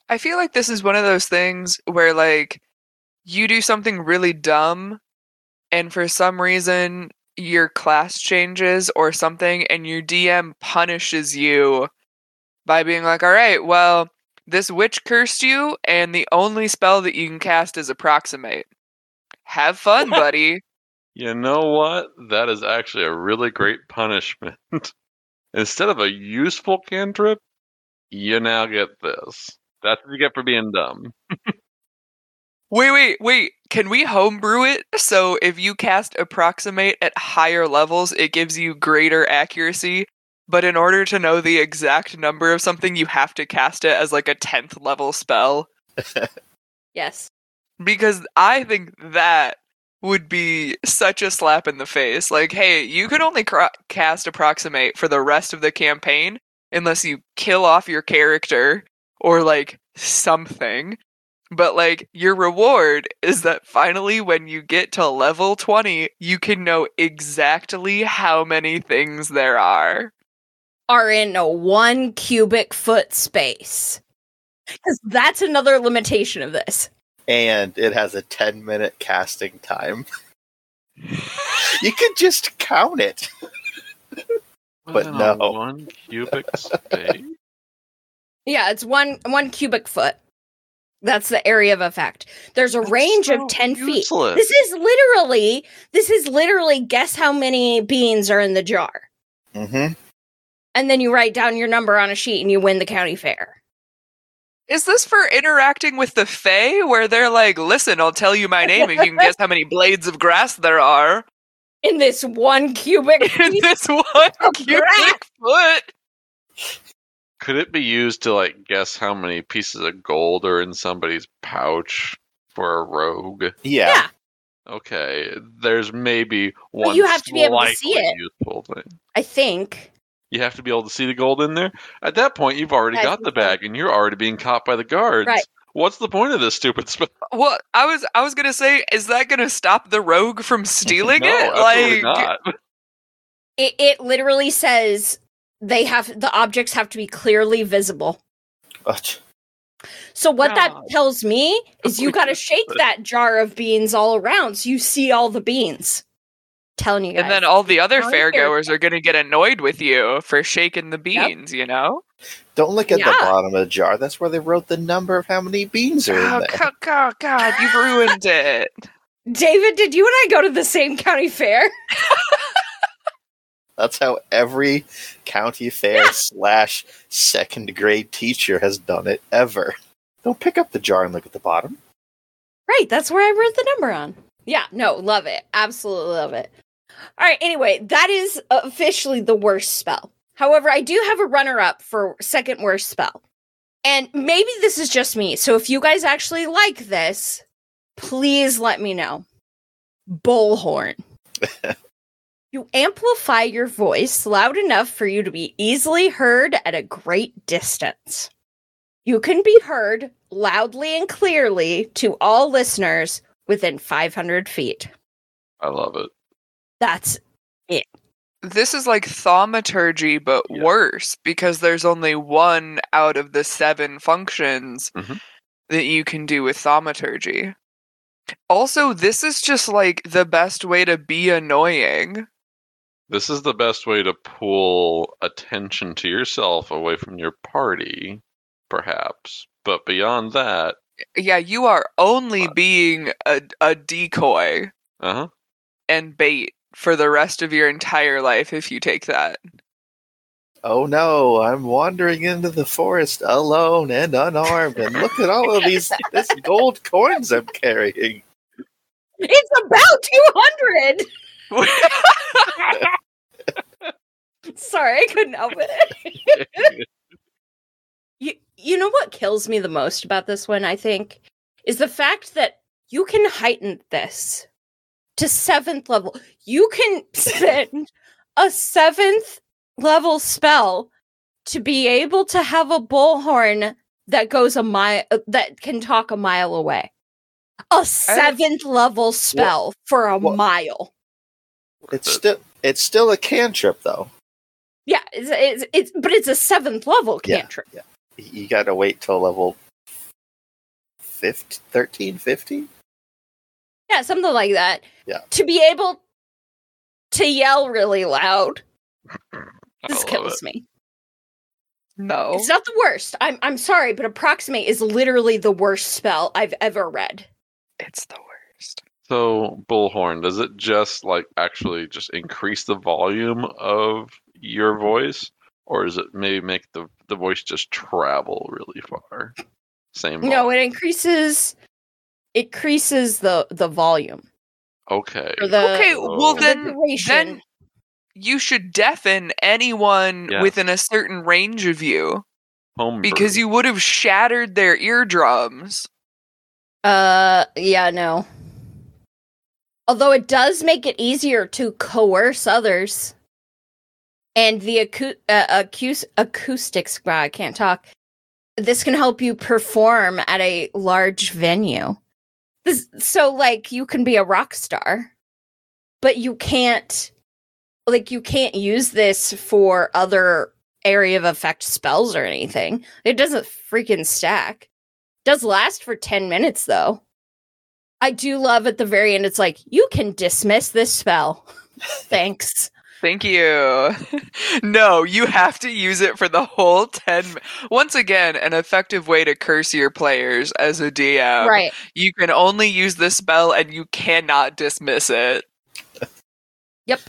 I feel like this is one of those things where like you do something really dumb and for some reason your class changes or something and your DM punishes you by being like, "All right, well, this witch cursed you and the only spell that you can cast is approximate. Have fun, buddy." You know what? That is actually a really great punishment. Instead of a useful cantrip, you now get this. That's what you get for being dumb. Wait, wait, wait. Can we homebrew it so if you cast approximate at higher levels, it gives you greater accuracy? But in order to know the exact number of something, you have to cast it as like a 10th level spell? Yes. Because I think that would be such a slap in the face. Like, hey, you can only cra- cast approximate for the rest of the campaign unless you kill off your character or like something. But like your reward is that finally when you get to level 20, you can know exactly how many things there are. Are in a one cubic foot space. Because that's another limitation of this. And it has a 10 minute casting time. you could just count it. But Wow, no. One cubic space? Yeah, it's one one cubic foot. That's the area of effect. There's a That's range so of 10 feet. This is literally this is literally guess how many beans are in the jar. Mm-hmm. And then you write down your number on a sheet and you win the county fair. Is this for interacting with the Fae where they're like, listen, I'll tell you my name if you can guess how many blades of grass there are In this one cubic in this one cubic grass? foot? Could it be used to like guess how many pieces of gold are in somebody's pouch for a rogue? Yeah. Yeah. Okay, there's maybe one. you have to be able to see it. Useful thing. I think. You have to be able to see the gold in there. At that point, you've already got the bag, and you're already being caught by the guards. Right. What's the point of this stupid spell? Well, I was I was gonna say, is that gonna stop the rogue from stealing no, it? absolutely like not. It it literally says they have the objects have to be clearly visible. Ugh. So what that tells me is you got to shake that jar of beans all around so you see all the beans. Telling you guys. and then all the other fairgoers are gonna get annoyed with you for shaking the beans, you know? Don't look at the bottom of the jar. That's where they wrote the number of how many beans are in Oh, there. co- co- God, you've ruined it. David, did you and I go to the same county fair? That's how every county fair slash second grade teacher has done it ever. Don't pick up the jar and look at the bottom. Right, that's where I wrote the number on. Yeah, no, love it. Absolutely love it. All right, anyway, that is officially the worst spell. However, I do have a runner up for second worst spell. And maybe this is just me. So if you guys actually like this, please let me know. Bullhorn. you amplify your voice loud enough for you to be easily heard at a great distance. You can be heard loudly and clearly to all listeners within 500 feet. I love it. That's it. This is like thaumaturgy, but Yeah. worse because there's only one out of the seven functions Mhm. that you can do with thaumaturgy. Also, this is just like the best way to be annoying. This is the best way to pull attention to yourself away from your party, perhaps. But beyond that, Yeah, you are only Uh. being a, a decoy uh huh. and bait for the rest of your entire life if you take that. Oh no, I'm wandering into the forest alone and unarmed, and look at all of these this gold coins I'm carrying. It's about 200. Sorry, I couldn't help it. you, you know what kills me the most about this one, I think, is the fact that you can heighten this to seventh level. You can spend a seventh level spell to be able to have a bullhorn that goes a mile uh, that can talk a mile away. A seventh level spell for a what- mile. It's still it's still a cantrip though. Yeah, it's, it's, it's but it's a seventh level cantrip. Yeah. cantrip. You got to wait till level 15, 13, 15? Yeah, something like that. Yeah. To be able to yell really loud. This kills it. me. no. It's not the worst. I'm I'm sorry, but approximate is literally the worst spell I've ever read. It's the worst. So, bullhorn, does it just like actually just increase the volume of your voice, or does it maybe make the the voice just travel really far? Same. No, it increases it increases the the volume Okay. the okay, well the then duration. then you should deafen anyone Yes. within a certain range of you Home because you would have shattered their eardrums. Uh, yeah, no. Although it does make it easier to coerce others, and the acou- uh, acous- acoustics, wow, I can't talk. This can help you perform at a large venue. So, like, you can be a rock star, but you can't, like, you can't use this for other area of effect spells or anything. It doesn't freaking stack does last for 10 minutes though. I do love at the very end it's like you can dismiss this spell. Thanks. Thank you. no, you have to use it for the whole 10 mi- Once again, an effective way to curse your players as a DM. right. You can only use this spell and you cannot dismiss it. Yep.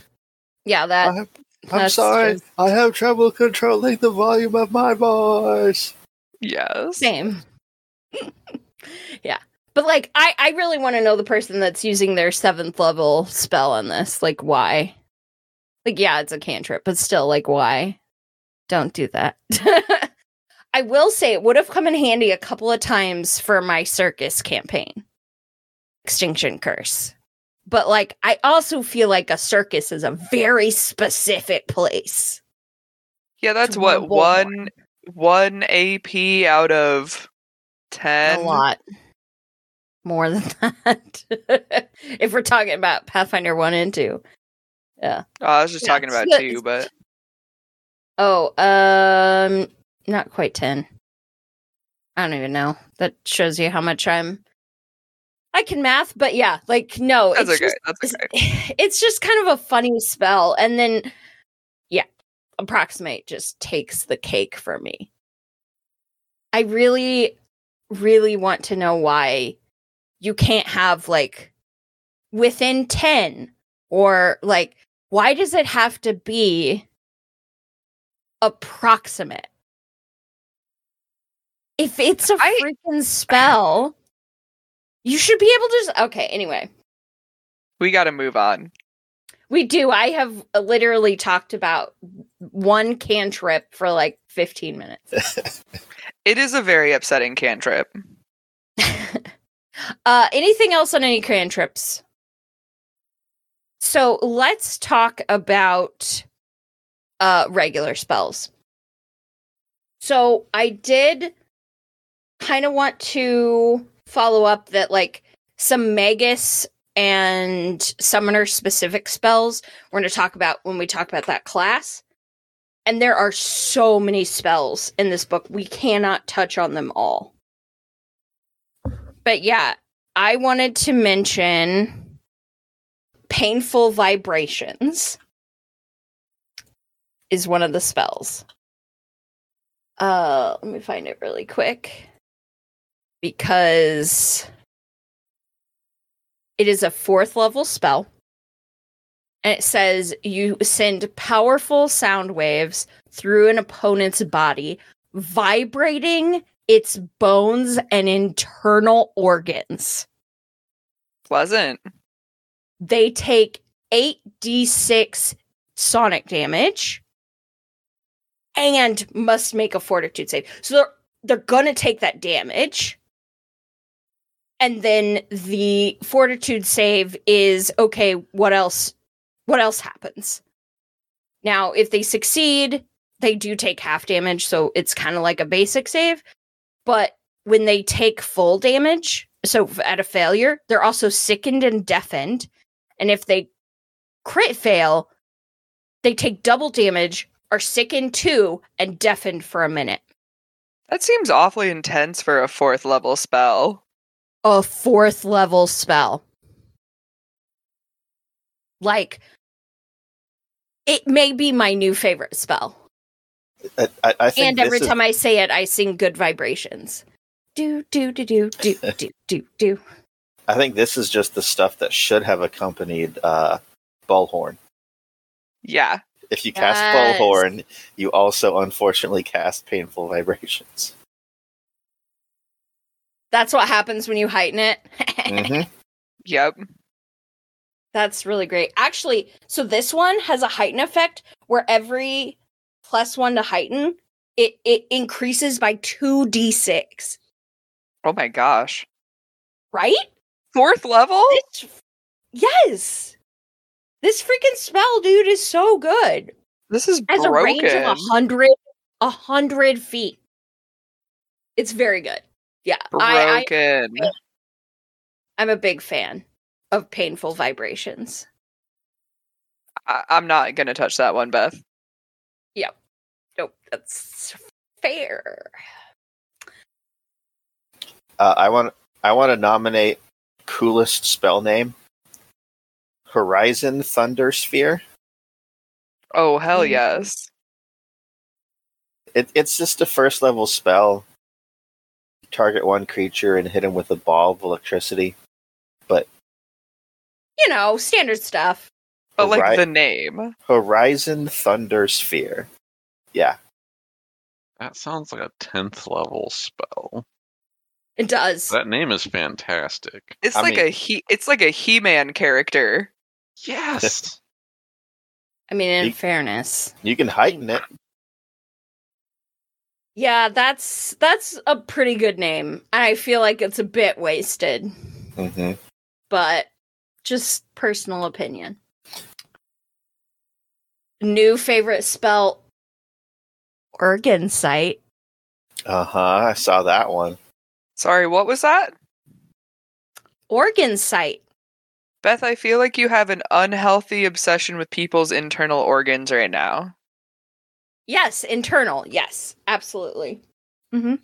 Yeah, that I'm, I'm sorry. just- I have trouble controlling the volume of my voice. Yes. same. yeah. But like I I really want to know the person that's using their 7th level spell on this. Like why? Like yeah, it's a cantrip, but still like why? Don't do that. I will say it would have come in handy a couple of times for my circus campaign. Extinction Curse. But like I also feel like a circus is a very specific place. Yeah, that's what one one one AP out of ten. a lot more than that. if we're talking about Pathfinder 1 and 2. Oh, I was just Yeah, talking about it's- two, but Oh, um not quite 10. I don't even know. That shows you how much I'm I can math, but yeah, like no, that's it's okay. just it's, okay. it's just kind of a funny spell and then yeah approximate just takes the cake for me i really really want to know why you can't have like within 10 or like why does it have to be approximate if it's a I- freaking spell you should be able to just okay anyway We got to move on. We do. I have literally talked about one cantrip for like 15 minutes. It is a very upsetting cantrip. uh anything else on any cantrips? So, let's talk about uh regular spells. So, I did kind of want to follow up that like some magus and summoner specific spells we're going to talk about when we talk about that class. And there are so many spells in this book, we cannot touch on them all. But yeah, I wanted to mention painful vibrations. is one of the spells. Uh, let me find it really quick because it is a fourth level spell. And it says you send powerful sound waves through an opponent's body, vibrating its bones and internal organs. Pleasant. They take 8d6 sonic damage and must make a fortitude save. So they're they're gonna take that damage. And then the fortitude save is okay, what else what else happens? Now, if they succeed, they do take half damage, so it's kind of like a basic save. But when they take full damage, so at a failure, they're also sickened and deafened. And if they crit fail, they take double damage, are sickened too, and deafened for a minute. That seems awfully intense for a fourth level spell. A fourth level spell. Like, it may be my new favorite spell. I, I, I think And every this is- time I say it, I sing good vibrations. Do, do, do, do, do, do, do, do. I think this is just the stuff that should have accompanied uh, Bullhorn. Yeah. If you cast Yes. Bullhorn, you also unfortunately cast Painful Vibrations. That's what happens when you heighten it. hmm Yep. That's really great. Actually, so this one has a heighten effect where every plus one to heighten, it, it increases by 2d6. Oh my gosh. Right? Fourth level? It's, yes. This freaking spell, dude, is so good. This is Has a range of a hundred, a hundred feet. It's very good. Yeah, I, I Broken. I'm a big fan of painful vibrations. I- I'm not gonna touch that one, Beth. Yep. Nope, that's fair. Uh, I want I want to nominate coolest spell name. Horizon Thunder Sphere. Oh hell Mm. yes. It, it's just a first level spell. Target one creature and hit him with a ball of electricity. But you know, standard stuff. But like Hori- the name. Horizon Thunder Sphere. Yeah, That sounds like a 10th level spell. It does. That name is fantastic. It's I like mean- a he it's like a He-Man character. Yes. I mean, in You- fairness, you can heighten it. yeah, that's that's a pretty good name. I feel like it's a bit wasted, hmm but just personal opinion. New favorite spell organ sight. Uh huh. I saw that one. Sorry, what was that? Organ sight. Beth, I feel like you have an unhealthy obsession with people's internal organs right now. Yes, internal. Yes, absolutely. Mm-hmm.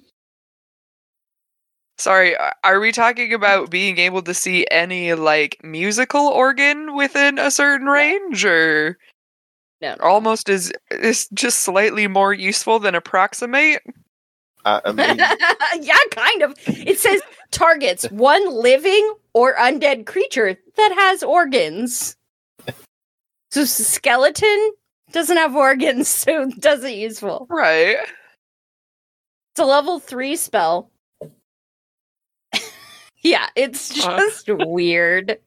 Sorry, are we talking about being able to see any like musical organ within a certain range or No, almost is is just slightly more useful than approximate? Uh, I mean, yeah, kind of. It says targets one living or undead creature that has organs. So skeleton doesn't have organs, so doesn't useful. Right. It's a level three spell. yeah, it's Uh. just weird.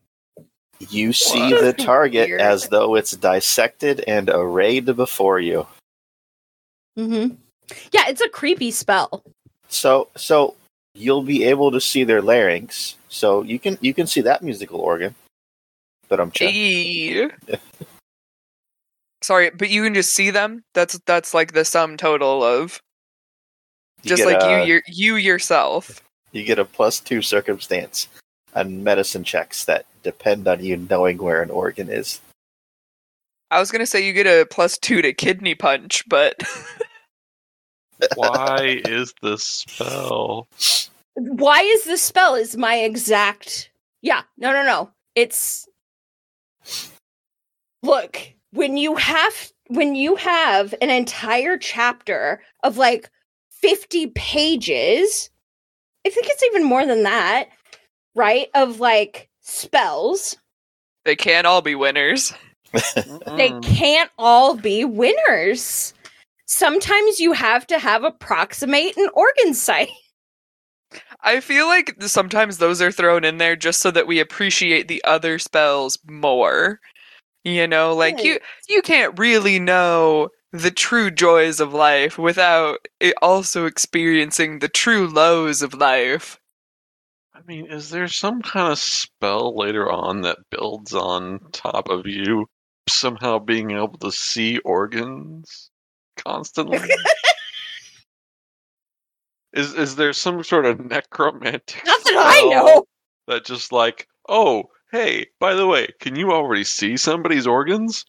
you see What? the target Weird. as though it's dissected and arrayed before you. hmm Yeah, it's a creepy spell. So, so you'll be able to see their larynx. So you can you can see that musical organ. But I'm sure. Eee. Sorry, but you can just see them. That's that's like the sum total of just like you your, you yourself. you get a plus two circumstance on medicine checks that depend on you knowing where an organ is. I was gonna say you get a plus two to kidney punch, but Why is this spell? Why is this spell is my exact Yeah, no no no. It's Look, when you have when you have an entire chapter of like 50 pages, I think it's even more than that, right? Of like spells, They can't all be winners. they can't all be winners. Sometimes you have to have approximate an organ sight. I feel like sometimes those are thrown in there just so that we appreciate the other spells more. You know, like you you can't really know the true joys of life without it also experiencing the true lows of life. I mean, is there some kind of spell later on that builds on top of you somehow being able to see organs constantly? is is there some sort of necromantic Not that I know. that just like, oh, hey, by the way, can you already see somebody's organs?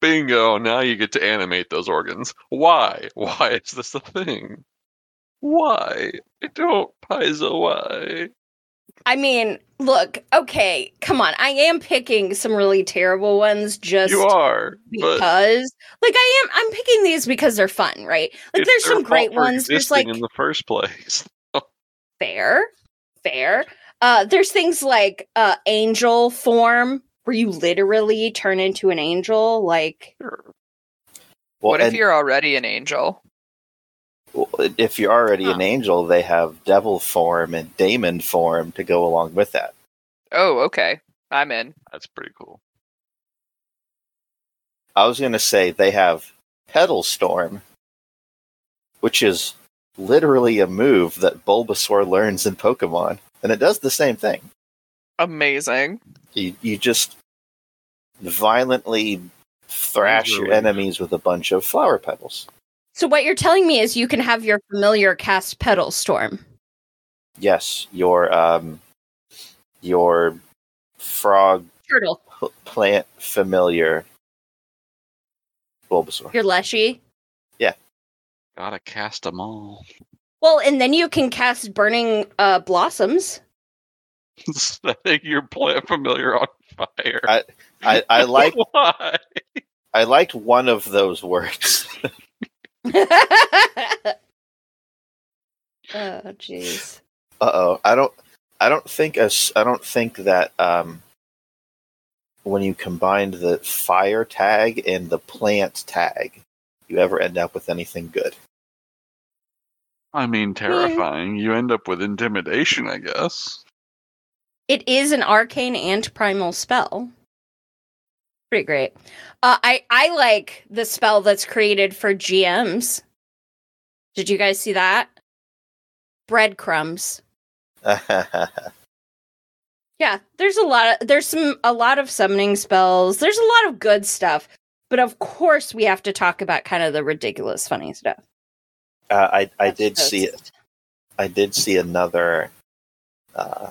Bingo, now you get to animate those organs. Why? Why is this a thing? Why? I don't, Paizo, why? I mean, look, okay, come on. I am picking some really terrible ones just You are, but because like I am I'm picking these because they're fun, right? Like it's there's some great ones. There's like in the first place. fair, fair. Uh there's things like uh angel form where you literally turn into an angel like Sure. Well, what if and- you're already an angel? Well, if you're already Huh. an angel, they have devil form and daemon form to go along with that. Oh, okay. I'm in. That's pretty cool. I was going to say they have Petal storm, which is literally a move that Bulbasaur learns in Pokemon, and it does the same thing. Amazing. You you just violently thrash your enemies with a bunch of flower petals. So what you're telling me is you can have your familiar cast petal storm. Yes, your um, your frog Turtle. p- plant familiar Bulbasaur. Your Leshy. Yeah. Gotta cast them all. Well, and then you can cast burning uh blossoms. Setting your plant familiar on fire. I- I, I like Why? I liked one of those words. oh jeez. Uh oh. I don't. I don't think as I don't think that um, when you combined the fire tag and the plant tag, you ever end up with anything good. I mean, terrifying. You end up with intimidation, I guess. It is an arcane and primal spell. Pretty great. Uh, I I like the spell that's created for GMs. Did you guys see that? Breadcrumbs. Yeah, there's a lot of there's some a lot of summoning spells. There's a lot of good stuff. But of course we have to talk about kind of the ridiculous funny stuff. uh, I I That's did see it. I did see another uh,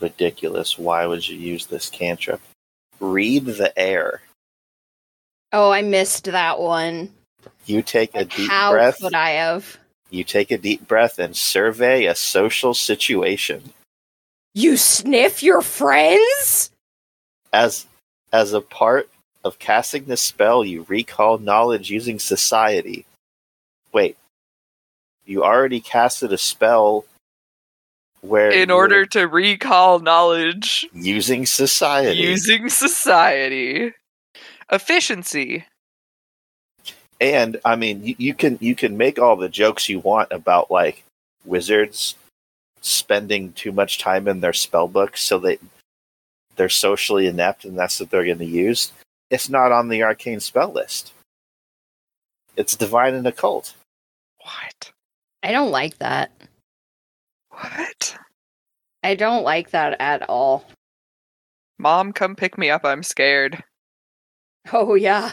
ridiculous. Why would you use this cantrip? Read the air. Oh, I missed that one. You take a Like, deep how breath. could I have? You take a deep breath and survey a social situation. You sniff your friends? As as a part of casting the spell, you recall knowledge using society. Wait, you already casted a spell where In order to recall knowledge using society, using society. Efficiency. and I mean, you, you can you can make all the jokes you want about like wizards spending too much time in their spell books, so they they're socially inept, and that's what they're going to use. It's not on the arcane spell list. It's divine and occult. What? I don't like that. What? I don't like that at all. Mom, come pick me up. I'm scared. Oh yeah.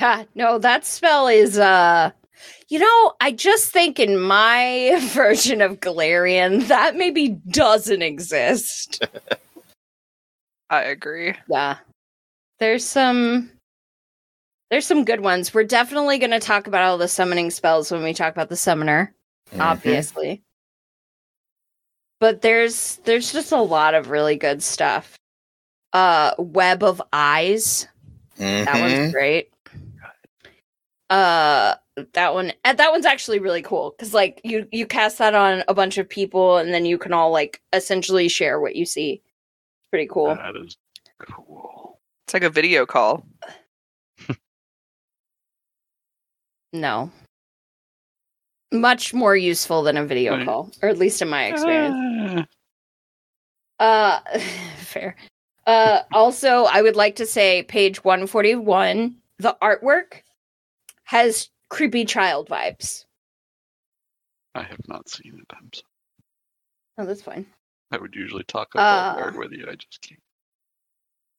Yeah, no, that spell is uh you know, I just think in my version of Golarion, that maybe doesn't exist. I agree. yeah. There's some there's some good ones. We're definitely gonna talk about all the summoning spells when we talk about the summoner, Mm-hmm. obviously. But there's there's just a lot of really good stuff. Uh Web of Eyes. Mhm. That one's great. Uh, that one, that one's actually really cool because like you you cast that on a bunch of people, and then you can all like essentially share what you see. It's pretty cool. That is cool. It's like a video call. No, much more useful than a video Right. call, or at least in my experience. Ah, Uh, fair. Uh, also, I would like to say page 141, the artwork has creepy child vibes. I have not seen it. I'm sorry. Oh, that's fine. I would usually talk about Uh, art with you. I just can't.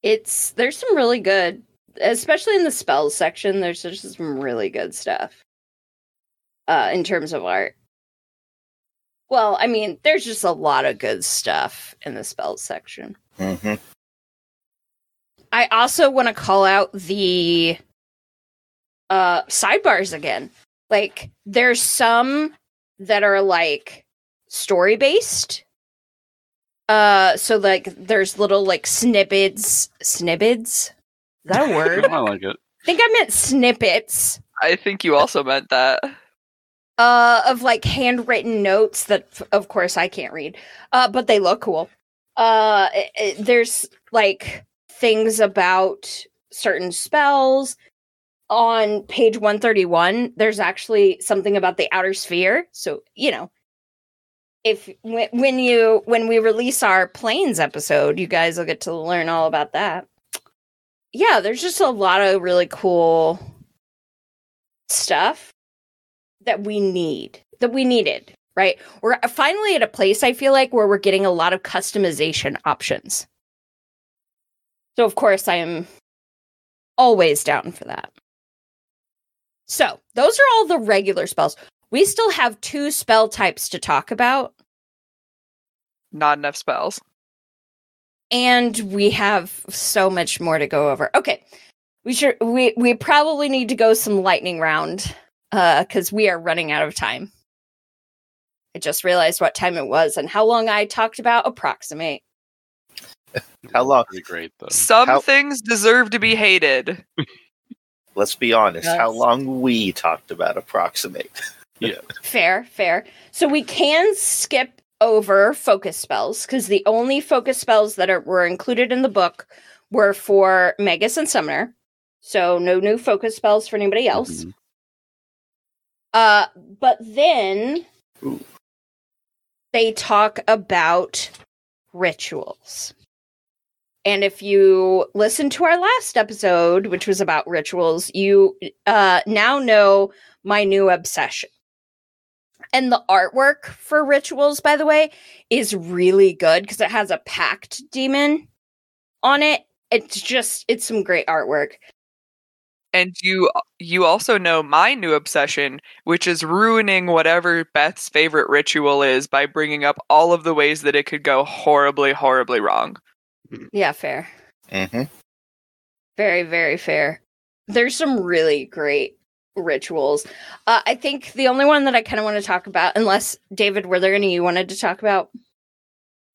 It's there's some really good, especially in the spells section. There's just some really good stuff. Uh, in terms of art. Well, I mean, there's just a lot of good stuff in the spells section. Mhm. I also want to call out the uh sidebars again. Like there's some that are like story based. Uh so like there's little like snippets snippets. Is that a word? I like it. I think I meant snippets I think you also meant that. Uh of like handwritten notes that of course I can't read. Uh but they look cool. Uh it- it- there's like things about certain spells on page 131 there's actually something about the outer sphere so you know if when, when you when we release our planes episode you guys will get to learn all about that yeah there's just a lot of really cool stuff that we need that we needed right we're finally at a place i feel like where we're getting a lot of customization options so of course i am always down for that so those are all the regular spells we still have two spell types to talk about Not enough spells. and we have so much more to go over. Okay. We should we we probably need to go some lightning round uh cuz we are running out of time. I just realized what time it was and how long I talked about approximate. How long? Pretty great though. Some How- things deserve to be hated. Let's be honest. How long we talked about approximate? Yeah. Fair, fair. So we can skip over focus spells cuz the only focus spells that are, were included in the book were for Magus and Summoner. So no new focus spells for anybody else. Mhm. Uh, but then Ooh. they talk about rituals. And if you listen to our last episode, which was about rituals, you uh, now know my new obsession. And the artwork for rituals, by the way, is really good because it has a packed demon on it. It's just, it's some great artwork. And you you also know my new obsession, which is ruining whatever Beth's favorite ritual is by bringing up all of the ways that it could go horribly, horribly wrong. Yeah, fair. Mm-hmm. Very, very fair. There's some really great rituals. Uh, I think the only one that I kind of want to talk about, unless David, were there any you wanted to talk about?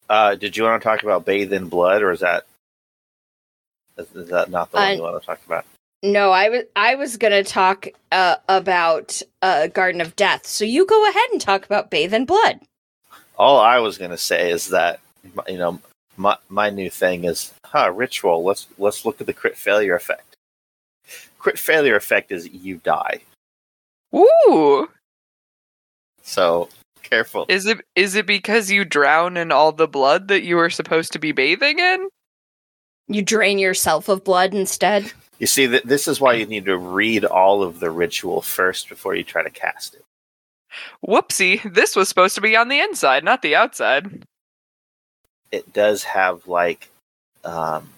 Uh, did you want to talk about bathe in blood, or is that is, is that not the one Uh, you want to talk about? No, I was I was gonna talk uh, about uh, Garden of Death. So you go ahead and talk about Bathe in Blood. All I was going to say is that you know my my new thing is huh ritual. Let's let's look at the crit failure effect. Crit failure effect is you die. Ooh. So careful. Is it is it because you drown in all the blood that you were supposed to be bathing in? You drain yourself of blood instead. You see that this is why you need to read all of the ritual first before you try to cast it. Whoopsie, this was supposed to be on the inside, not the outside. It does have like um,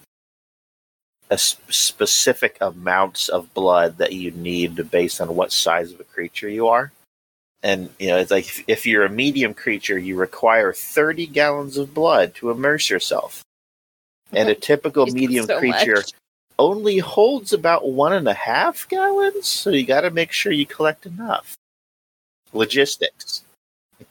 a s- specific amounts of blood that you need based on what size of a creature you are. And you know, it's like if, if you're a medium creature, you require 30 gallons of blood to immerse yourself. And a typical medium so creature much. Only holds about one and a half gallons, so you got to make sure you collect enough. Logistics.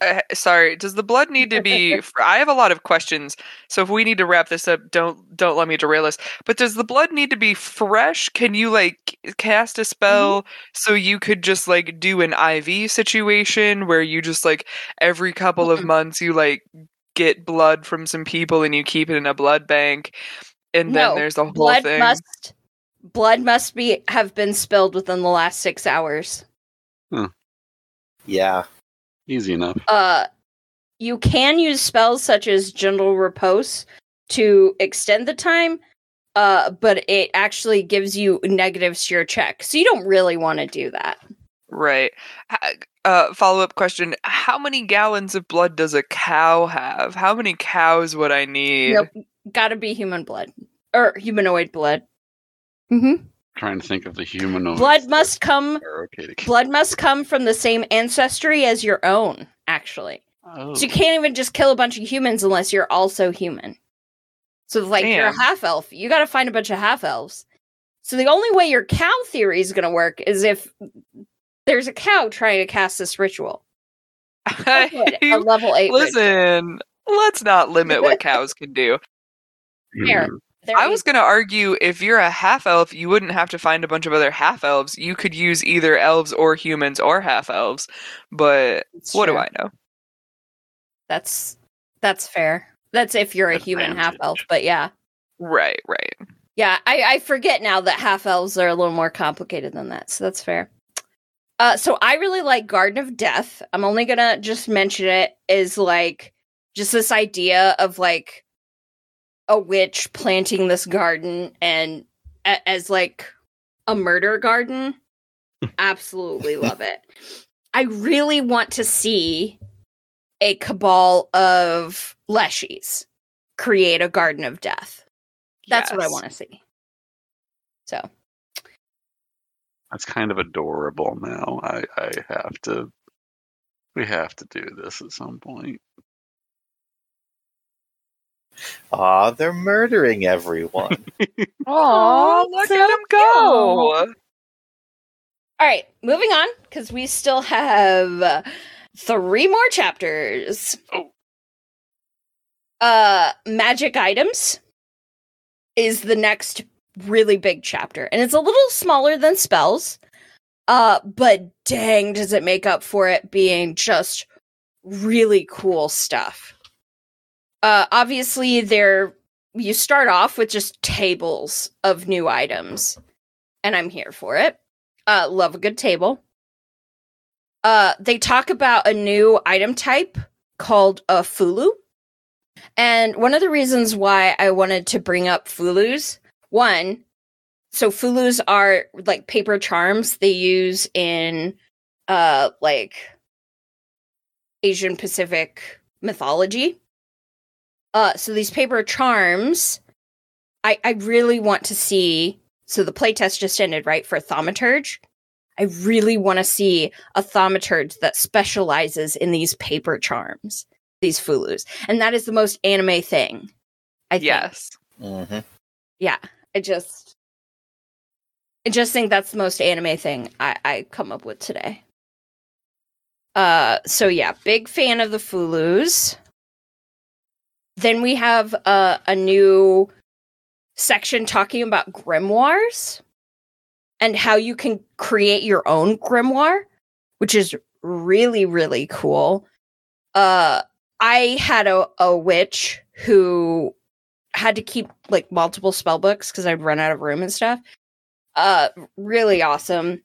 Uh, sorry, does the blood need to be? I have a lot of questions, so if we need to wrap this up, don't don't let me derail us. But does the blood need to be fresh? Can you like cast a spell so you could just like do an IV situation where you just like every couple of months you like get blood from some people and you keep it in a blood bank, and then No, there's a whole blood thing. must blood must be have been spilled within the last six hours. Yeah. Easy enough. Uh, you can use spells such as gentle repose to extend the time. Uh, but it actually gives you negatives to your check, so you don't really want to do that. Right. Uh, follow up question: How many gallons of blood does a cow have? How many cows would I need? Nope, gotta be human blood or humanoid blood. Mm-hmm. Trying to think of the humanoid. Blood must come. Okay Blood must come from the same ancestry as your own. Actually, Oh. so you can't even just kill a bunch of humans unless you're also human. So, like, you're a half elf. You got to find a bunch of half elves. So the only way your cow theory is going to work is if there's a cow trying to cast this ritual. A level eight. ritual. Listen, let's not limit what cows can do. Fair. Mhm. There I was going to argue if you're a half elf, you wouldn't have to find a bunch of other half elves. You could use either elves or humans or half elves. But It's what do. I know? That's that's fair. That's if you're a human half elf, but yeah. Right, right. Yeah, I, I forget now that half elves are a little more complicated than that, so that's fair. Uh, so I really like Garden of Death. I'm only gonna just mention it is like just this idea of like a witch planting this garden and a- as like a murder garden. Absolutely love it. I really want to see a cabal of leshies create a Garden of Death. That's what I want to see. So That's kind of adorable now. I, I have to. We have to do this at some point. Aw, they're murdering everyone. Aw, Oh, look so at him go. All right, moving on because we still have uh, three more chapters. Oh. Uh, magic items is the next really big chapter, and it's a little smaller than spells. Uh, but dang, does it make up for it being just really cool stuff. Uh, obviously, there you start off with just tables of new items, and I'm here for it. Uh, love a good table. Uh, they talk about a new item type called a fulu. And one of the reasons why I wanted to bring up fulus, one, so fulus are like paper charms they use in uh like Asian Pacific mythology. Uh so these paper charms I I really want to see so the playtest just ended, right, for Thaumaturge. I really want to see a Thaumaturge that specializes in these paper charms, these fulus. And that is the most anime thing. I think. Yes. hmm Yeah. I just I just think that's the most anime thing I, I come up with today. Uh so yeah, big fan of the Fulus. Then we have uh, a new section talking about grimoires and how you can create your own grimoire, which is really, really cool. Uh I had a, a witch who had to keep like multiple spell books because I'd run out of room and stuff. Uh, really awesome.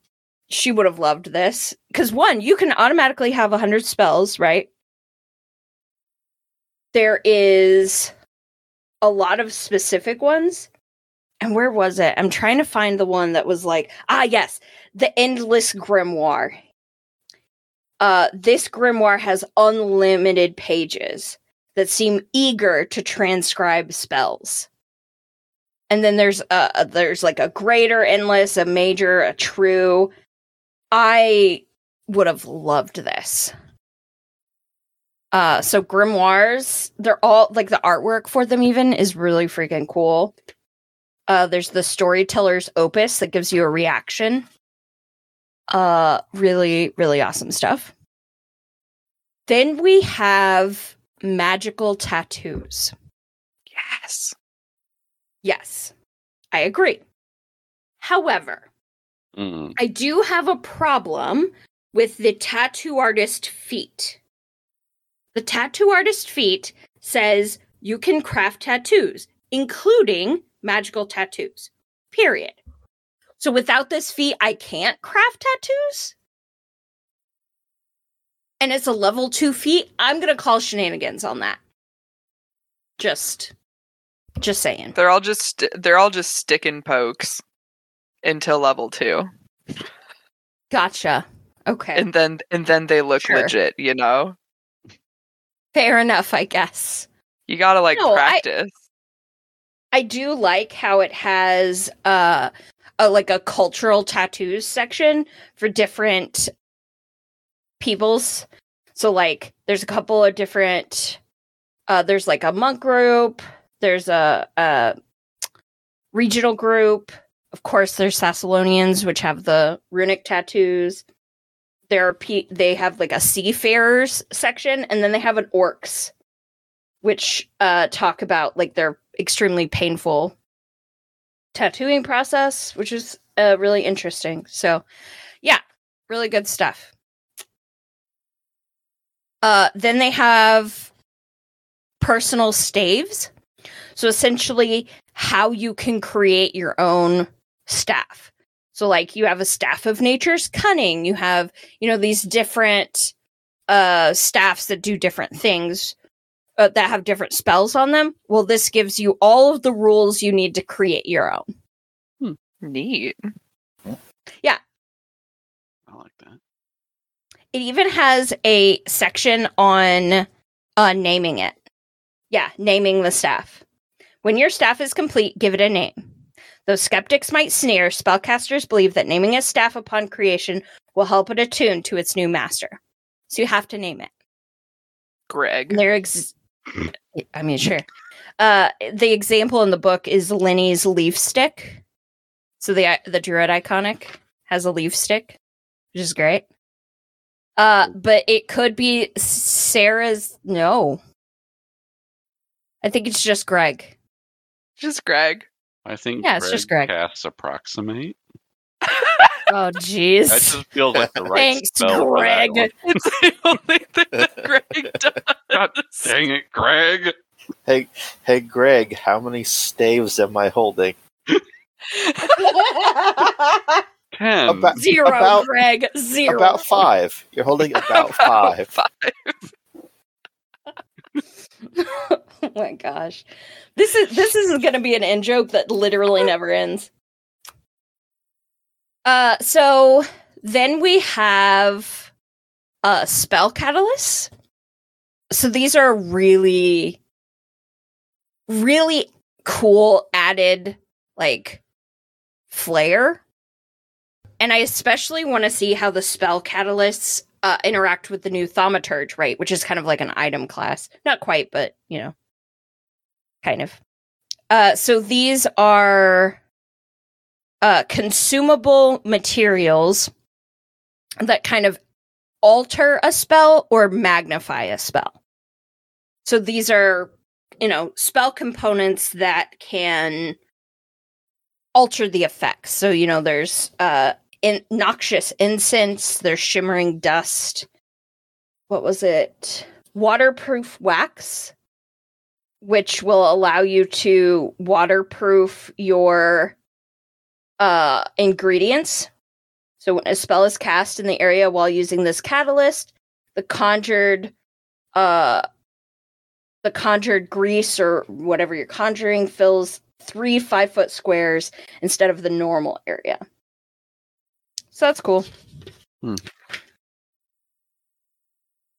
She would have loved this because one, you can automatically have a hundred spells, right? There is a lot of specific ones. And where was it? I'm trying to find the one that was like, ah, yes, the endless grimoire. Uh, this grimoire has unlimited pages that seem eager to transcribe spells. And then there's a there's like a greater endless, a major, a true. I would have loved this. Uh so grimoires, they're all like the artwork for them even is really freaking cool. Uh there's the storyteller's opus that gives you a reaction. Uh really really awesome stuff. then we have magical tattoos. Yes. Yes, I agree. However, Mm. I do have a problem with the tattoo artist feat. The tattoo artist feat says you can craft tattoos, including magical tattoos. Period. So without this feat, I can't craft tattoos? And it's a level two feat. I'm gonna call shenanigans on that. Just just saying. They're all just they're all just stick and pokes until level two, Gotcha. Okay. and then and then they look Sure. legit. You know, Fair enough, I guess. you gotta like No, I- practice. I do like how it has uh a like a cultural tattoos section for different peoples. So like there's a couple of different uh there's like a monk group, there's a a regional group. Of course there's Thassilonians which have the runic tattoos. There pe- they have like a seafarers section and then they have an orcs which uh talk about like their extremely painful tattooing process, which is uh, really interesting. So, yeah, really good stuff. Uh, then they have personal staves. So, essentially, how you can create your own staff. So, like, you have a staff of nature's cunning, you have, you know, these different uh staffs that do different things uh, that have different spells on them. Well, this gives you all of the rules you need to create your own. Neat. Yeah. I like that. It even has a section on uh, naming it. Yeah, naming the staff. When your staff is complete, give it a name. Though skeptics might sneer, spellcasters believe that naming a staff upon creation will help it attune to its new master. So you have to name it. Greg. There ex- I mean, sure. Uh, the example in the book is Lini's leaf stick. So the the druid iconic has a leaf stick, which is great. Uh, but it could be Sarah's. No, I think it's just Greg. Just Greg. I think Yeah, it's just Greg. casts approximate. Oh, jeez. That just feels like the right Thanks, spell for Greg. It's the only thing that Greg God. Dang it, Greg! Hey, hey, Greg, how many staves am I holding? Ten. About- Zero, About- Greg. Zero. About five. You're holding about five. five. oh my gosh. This is this is going to be an in joke that literally never ends. Uh so then we have uh spell catalysts. So these are really really cool added like flair. And I especially want to see how the spell catalysts uh, interact with the new thaumaturge, right? Which is kind of like an item class. Not quite, but you know, kind of. Uh, so these are uh, consumable materials that kind of alter a spell or magnify a spell. So these are, you know, spell components that can alter the effects. So, you know, there's uh, in- noxious incense, there's shimmering dust. What was it? Waterproof wax, which will allow you to waterproof your uh, ingredients. So when a spell is cast in the area while using this catalyst, the conjured uh the conjured grease or whatever you're conjuring fills three five foot squares instead of the normal area. So that's cool. Hmm.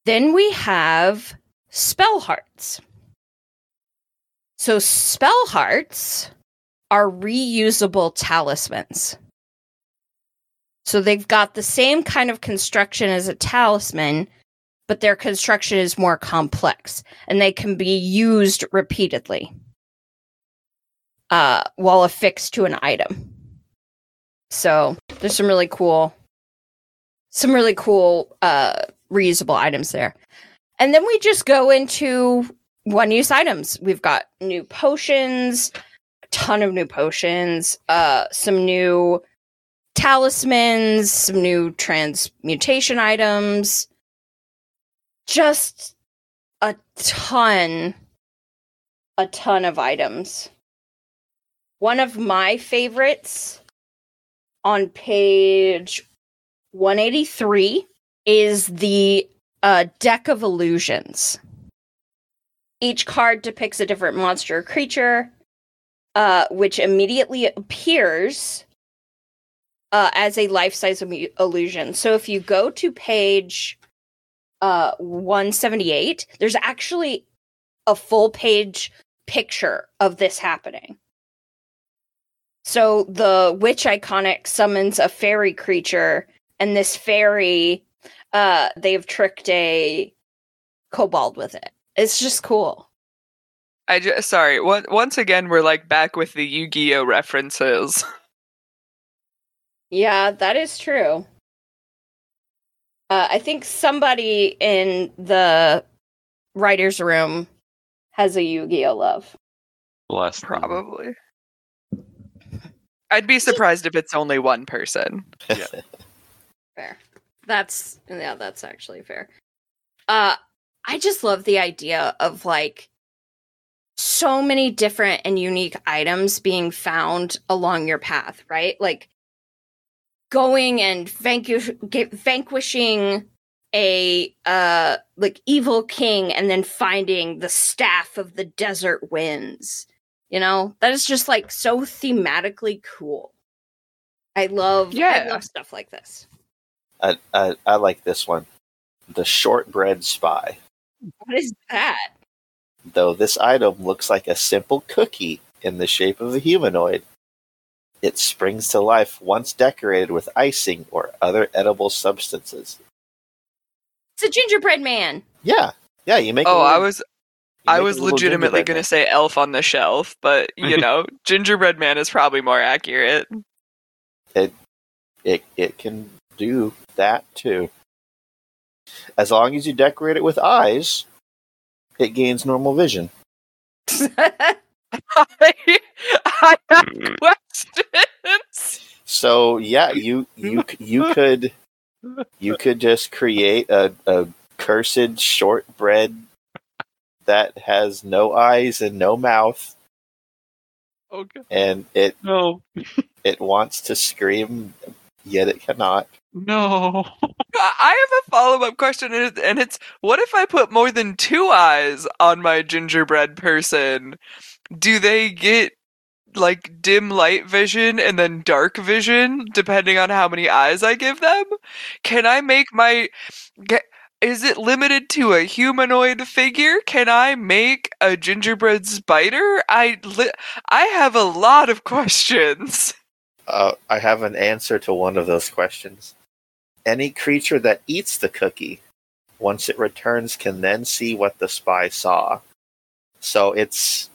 Then we have spell hearts. So spell hearts are reusable talismans. So they've got the same kind of construction as a talisman, but their construction is more complex and they can be used repeatedly uh, while affixed to an item. So there's some really cool, some really cool uh, reusable items there. and then we just go into one use items. We've got new potions, a ton of new potions, uh, some new talismans, some new transmutation items, just a ton, a ton of items. One of my favorites on page 183 is the uh, deck of illusions. Each card depicts a different monster or creature, uh, which immediately appears uh, as a life size illusion. So if you go to page uh, 178, there's actually a full page picture of this happening. So the witch iconic summons a fairy creature, and this fairy, uh, they've tricked a kobold with it. It's just cool. I just sorry. once again, we're like back with the Yu-Gi-Oh references. Yeah, that is true. Uh, I think somebody in the writer's room has a Yu-Gi-Oh love. Bless Probably. I'd be surprised if it's only one person. Yeah. fair. That's yeah, that's actually fair. Uh I just love the idea of like so many different and unique items being found along your path, right? Like going and vanquish, vanquishing a uh like evil king and then finding the staff of the desert winds you know that is just like so thematically cool i love yeah i love stuff like this i i, I like this one the shortbread spy what is that though this item looks like a simple cookie in the shape of a humanoid it springs to life once decorated with icing or other edible substances. It's a gingerbread man. Yeah, yeah. You make. Oh, little, I was, I was legitimately going to say elf on the shelf, but you know, gingerbread man is probably more accurate. It, it, it can do that too. As long as you decorate it with eyes, it gains normal vision. I, I have questions. So yeah, you you you could you could just create a, a cursed shortbread that has no eyes and no mouth. Okay. And it no. it wants to scream, yet it cannot. No. I have a follow up question, and it's what if I put more than two eyes on my gingerbread person? do they get like dim light vision and then dark vision depending on how many eyes I give them? Can I make my get is it limited to a humanoid figure? Can I make a gingerbread spider? I li- I have a lot of questions. Uh, I have an answer to one of those questions. Any creature that eats the cookie, once it returns, can then see what the spy saw. So it's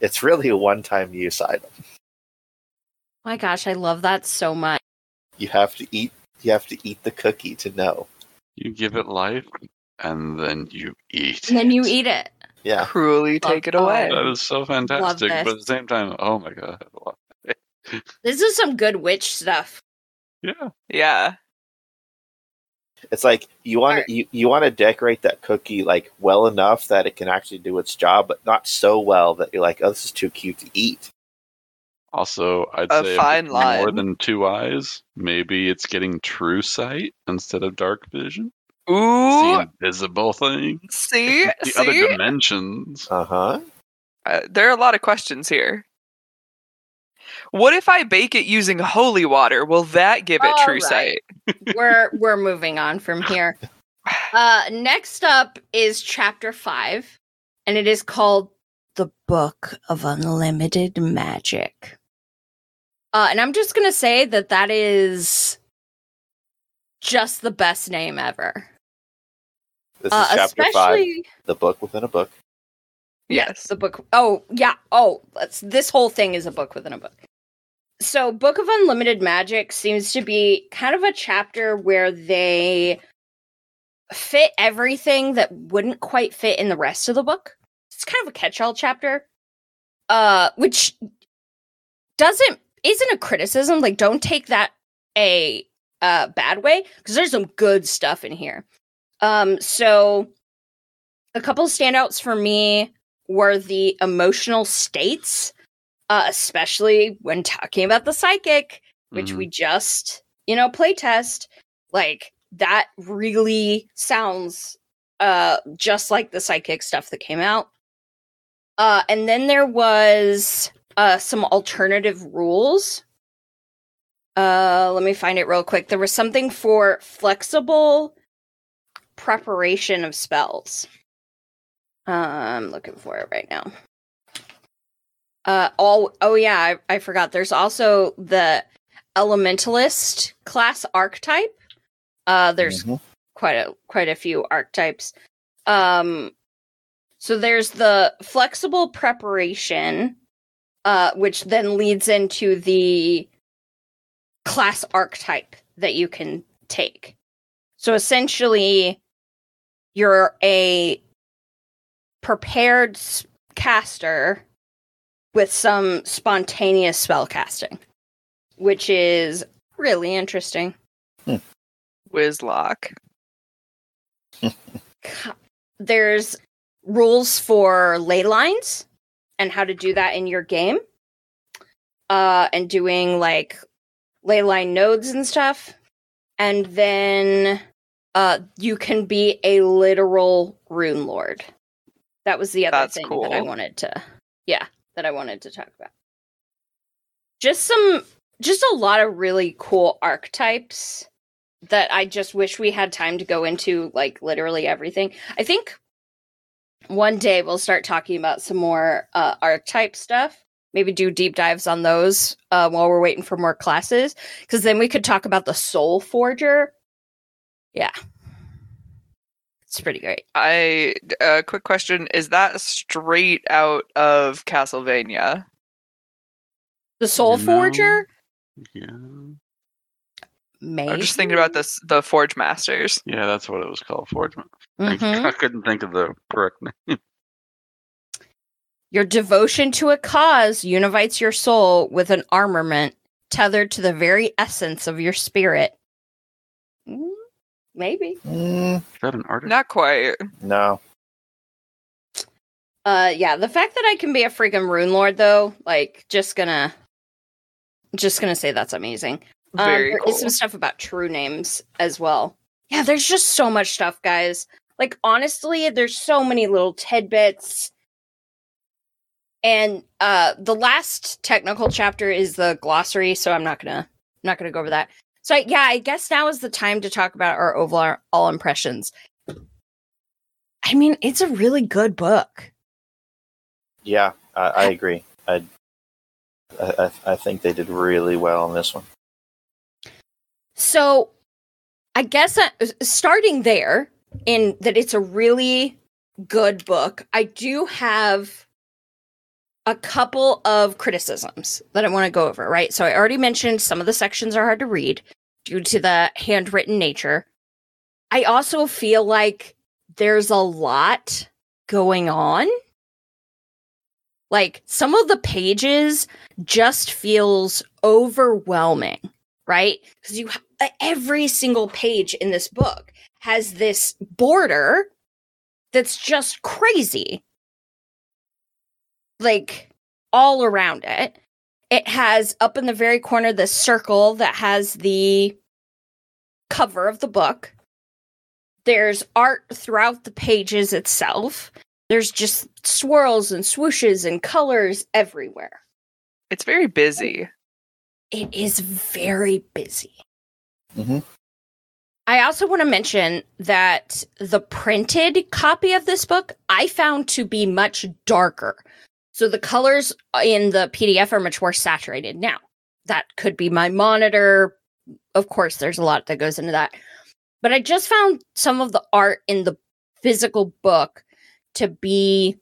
it's really a one-time use item. My gosh, I love that so much. You have to eat. You have to eat the cookie to know. You give it life, and then you eat. And then you eat it. Yeah. Cruelly love take it away. That is so fantastic. But at the same time, oh my god. this is some good witch stuff. Yeah. Yeah. It's like you want right. you, you want to decorate that cookie like well enough that it can actually do its job, but not so well that you're like, oh, this is too cute to eat. Also, I'd a say fine line. more than two eyes, maybe it's getting true sight instead of dark vision. Ooh, see invisible things. See, the see? other dimensions. Uh-huh. Uh, there are a lot of questions here. What if I bake it using holy water? Will that give it All true right. sight? we're we're moving on from here. Uh, next up is chapter five, and it is called "The Book of Unlimited Magic." Uh, and I'm just gonna say that that is just the best name ever. This is uh, chapter five, the book within a book. Yes, the book. Oh, yeah. Oh, let's this whole thing is a book within a book. So, Book of Unlimited Magic seems to be kind of a chapter where they fit everything that wouldn't quite fit in the rest of the book. It's kind of a catch-all chapter. Uh which doesn't isn't a criticism. Like don't take that a uh bad way because there's some good stuff in here. Um so a couple standouts for me were the emotional states, uh, especially when talking about the psychic, which Mhm. we just, you know, playtest. Like that really sounds uh just like the psychic stuff that came out. Uh and then there was uh some alternative rules. Uh let me find it real quick. There was something for flexible preparation of spells. Uh, I'm looking for it right now. Uh, all oh yeah, I, I forgot. There's also the elementalist class archetype. Uh, there's Mhm. quite a quite a few archetypes. Um, so there's the flexible preparation, uh, which then leads into the class archetype that you can take. So essentially, you're a prepared caster with some spontaneous spell casting, which is really interesting. Whizlock. Ca- There's rules for ley lines and how to do that in your game. Uh, and doing like ley line nodes and stuff. And then uh, you can be a literal rune lord. That was the other That's thing that I wanted to, yeah, that I wanted to talk about. Just some, just a lot of really cool archetypes that I just wish we had time to go into, like literally everything. I think one day we'll start talking about some more uh, archetype stuff. Maybe do deep dives on those uh, while we're waiting for more classes, because then we could talk about the Soul Forger. Yeah, it's pretty great. I a uh, quick question: Is that straight out of Castlevania? The Soul You know, Forger, Yeah. Maybe. I'm just thinking about this the Forge Masters. Yeah, that's what it was called. Forge. I- Mhm. I couldn't think of the correct name. Your devotion to a cause unites your soul with an armament tethered to the very essence of your spirit. Mm, maybe. Mm, Is that an artist? Not quite. no. Uh yeah, the fact that I can be a freaking rune lord though, like just gonna just gonna say that's amazing. Um, Very is cool. some stuff about true names as well. Yeah, there's just so much stuff, guys. Like honestly, there's so many little tidbits. And uh the last technical chapter is the glossary, so I'm not gonna I'm not gonna go over that. So I, yeah, I guess now is the time to talk about our overall all impressions. I mean, it's a really good book. Yeah, I, I agree. I I- I think they did really well on this one. So, I guess uh, starting there, in that it's a really good book, I do have a couple of criticisms that I want to go over, right? So, I already mentioned some of the sections are hard to read due to the handwritten nature. I also feel like there's a lot going on. Like some of the pages just feels overwhelming, right? Because you every single page in this book has this border that's just crazy. Like all around it. It has up in the very corner this circle that has the cover of the book. There's art throughout the pages itself. There's just swirls and swooshes and colors everywhere. It's very busy. It is very busy. hmm I also want to mention that the printed copy of this book I found to be much darker. So the colors in the PDF are much more saturated. Now, that could be my monitor. Of course, there's a lot that goes into that. But I just found some of the art in the physical book to be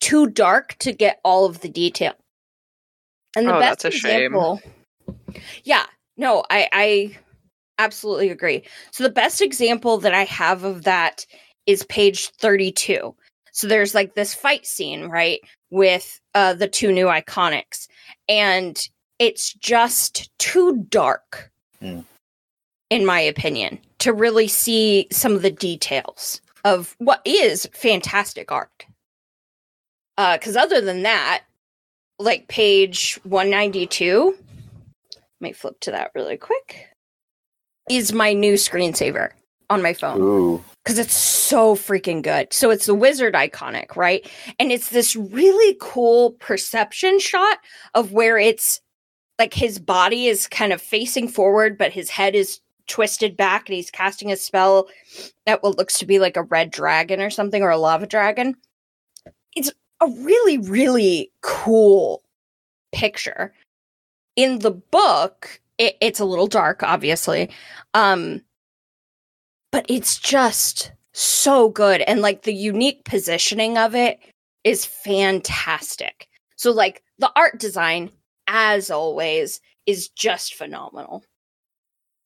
too dark to get all of the detail. And the Oh, best that's a shame. Yeah, no, I, I absolutely agree. So the best example that I have of that is page 32. So there's like this fight scene, right, with uh the two new iconics and it's just too dark. Hmm. In my opinion, to really see some of the details of what is fantastic art. Uh cuz other than that, like page 192, let me flip to that really quick. Is my new screensaver on my phone because it's so freaking good. So it's the wizard iconic, right? And it's this really cool perception shot of where it's like his body is kind of facing forward, but his head is twisted back and he's casting a spell at what looks to be like a red dragon or something or a lava dragon. It's a really, really cool picture. In the book, it, it's a little dark, obviously. Um, but it's just so good and like the unique positioning of it is fantastic. So like the art design as always is just phenomenal.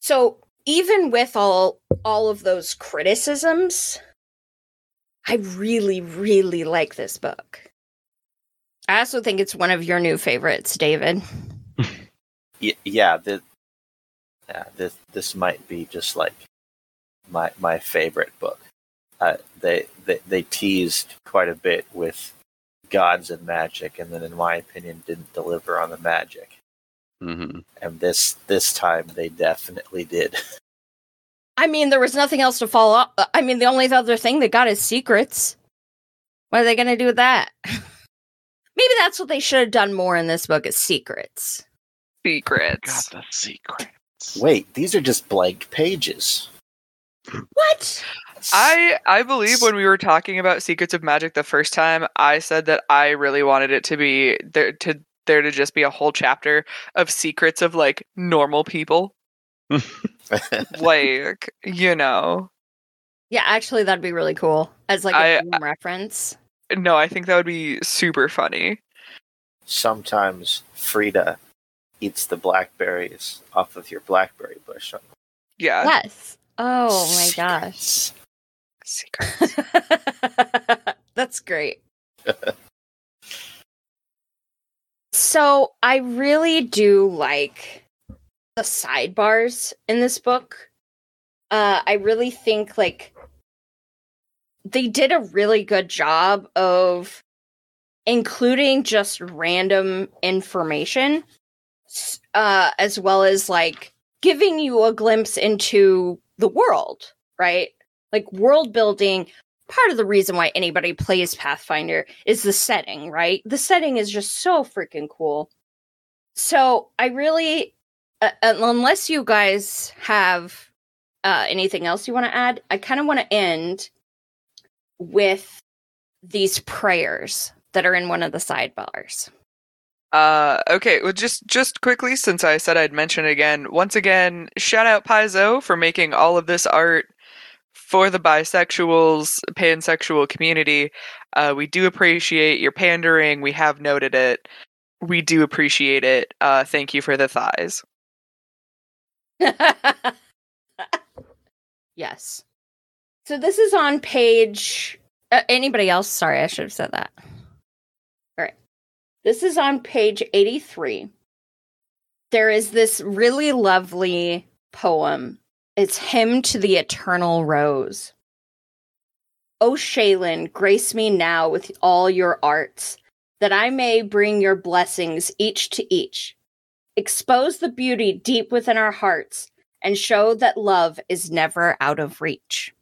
So even with all all of those criticisms i really really like this book. I also think it's one of your new favorites david yeah, the, yeah, this this might be just like my my favorite book. Uh, they, they they teased quite a bit with gods and magic, and then, in my opinion, didn't deliver on the magic. hmm And this this time, they definitely did. i mean there was nothing else to follow up i mean the only other thing they got is secrets what are they going to do with that maybe that's what they should have done more in this book is secrets Got Secrets. the secrets. Wait, these are just blank pages. what I I believe when we were talking about Secrets of Magic the first time, I said that I really wanted it to be there to there to just be a whole chapter of secrets of like normal people. like, you know. Yeah, actually, that'd be really cool as like a I- Doom reference. No, I think that would be super funny. Sometimes Frida eats the blackberries off of your blackberry bush. Yeah. Yes. Oh my gosh, Secrets. that's great. so I really do like the sidebars in this book. Uh, I really think like they did a really good job of including just random information s- uh as well as like giving you a glimpse into the world right? Like world building part of the reason why anybody plays pathfinder is the setting right? The setting is just so freaking cool. So i really uh, unless you guys have uh, anything else you want to add i kind of want to end with these prayers that are in one of the sidebars Uh okay, well just just quickly since I said I'd mention it again, once again, shout out Paizo for making all of this art for the bisexuals, pansexual community. Uh we do appreciate your pandering. We have noted it. We do appreciate it. Uh thank you for the thighs. yes. So this is on page. Uh, anybody else? Sorry, I should have said that. All right. This is on page 83. There is this really lovely poem. It's Hymn to the Eternal Rose. O Shelyn, grace me now with all your arts, that I may bring your blessings each to each. Expose the beauty deep within our hearts and show that love is never out of reach.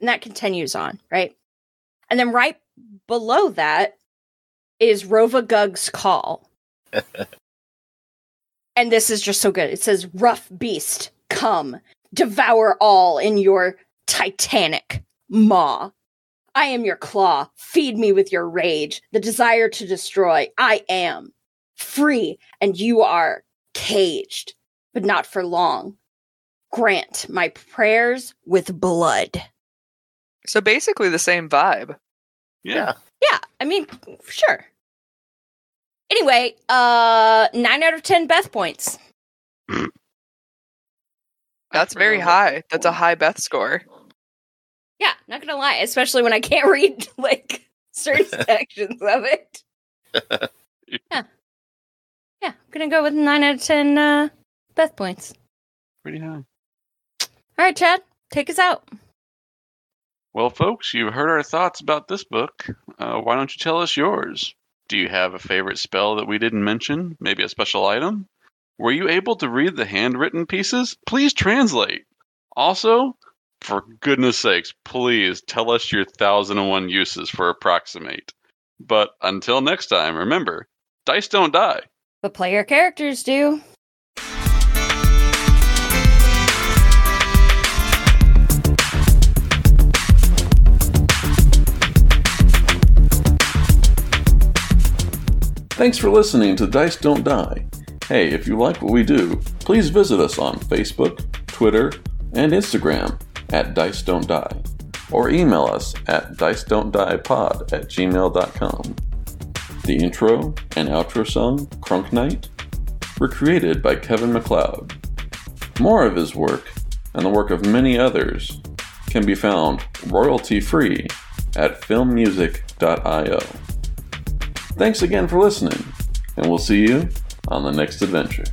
And that continues on, right? And then right below that is Rovagug's call. and this is just so good. It says, Rough beast, come, devour all in your titanic maw. I am your claw. Feed me with your rage, the desire to destroy. I am free, and you are caged, but not for long. Grant my prayers with blood. So basically the same vibe. Yeah. Yeah, I mean, sure. Anyway, uh, nine out of ten Beth points. That's very high. That's a high Beth score. Yeah, not gonna lie, especially when I can't read like certain sections of it. Yeah. Yeah, I'm gonna go with nine out of ten uh Beth points. Pretty high. All right, Chad, take us out. Well, folks, you've heard our thoughts about this book. Uh, why don't you tell us yours? Do you have a favorite spell that we didn't mention? Maybe a special item? Were you able to read the handwritten pieces? Please translate. Also, for goodness sakes, please tell us your thousand and one uses for approximate. But until next time, remember, dice don't die. But player characters do. Thanks for listening to Dice Don't Die. Hey, if you like what we do, please visit us on Facebook, Twitter, and Instagram at Dice Don't Die, or email us at dice don't die pod at gmail.com. The intro and outro song, Crunk Knight, were created by Kevin MacLeod. More of his work, and the work of many others, can be found royalty free at filmmusic.io. Thanks again for listening, and we'll see you on the next adventure.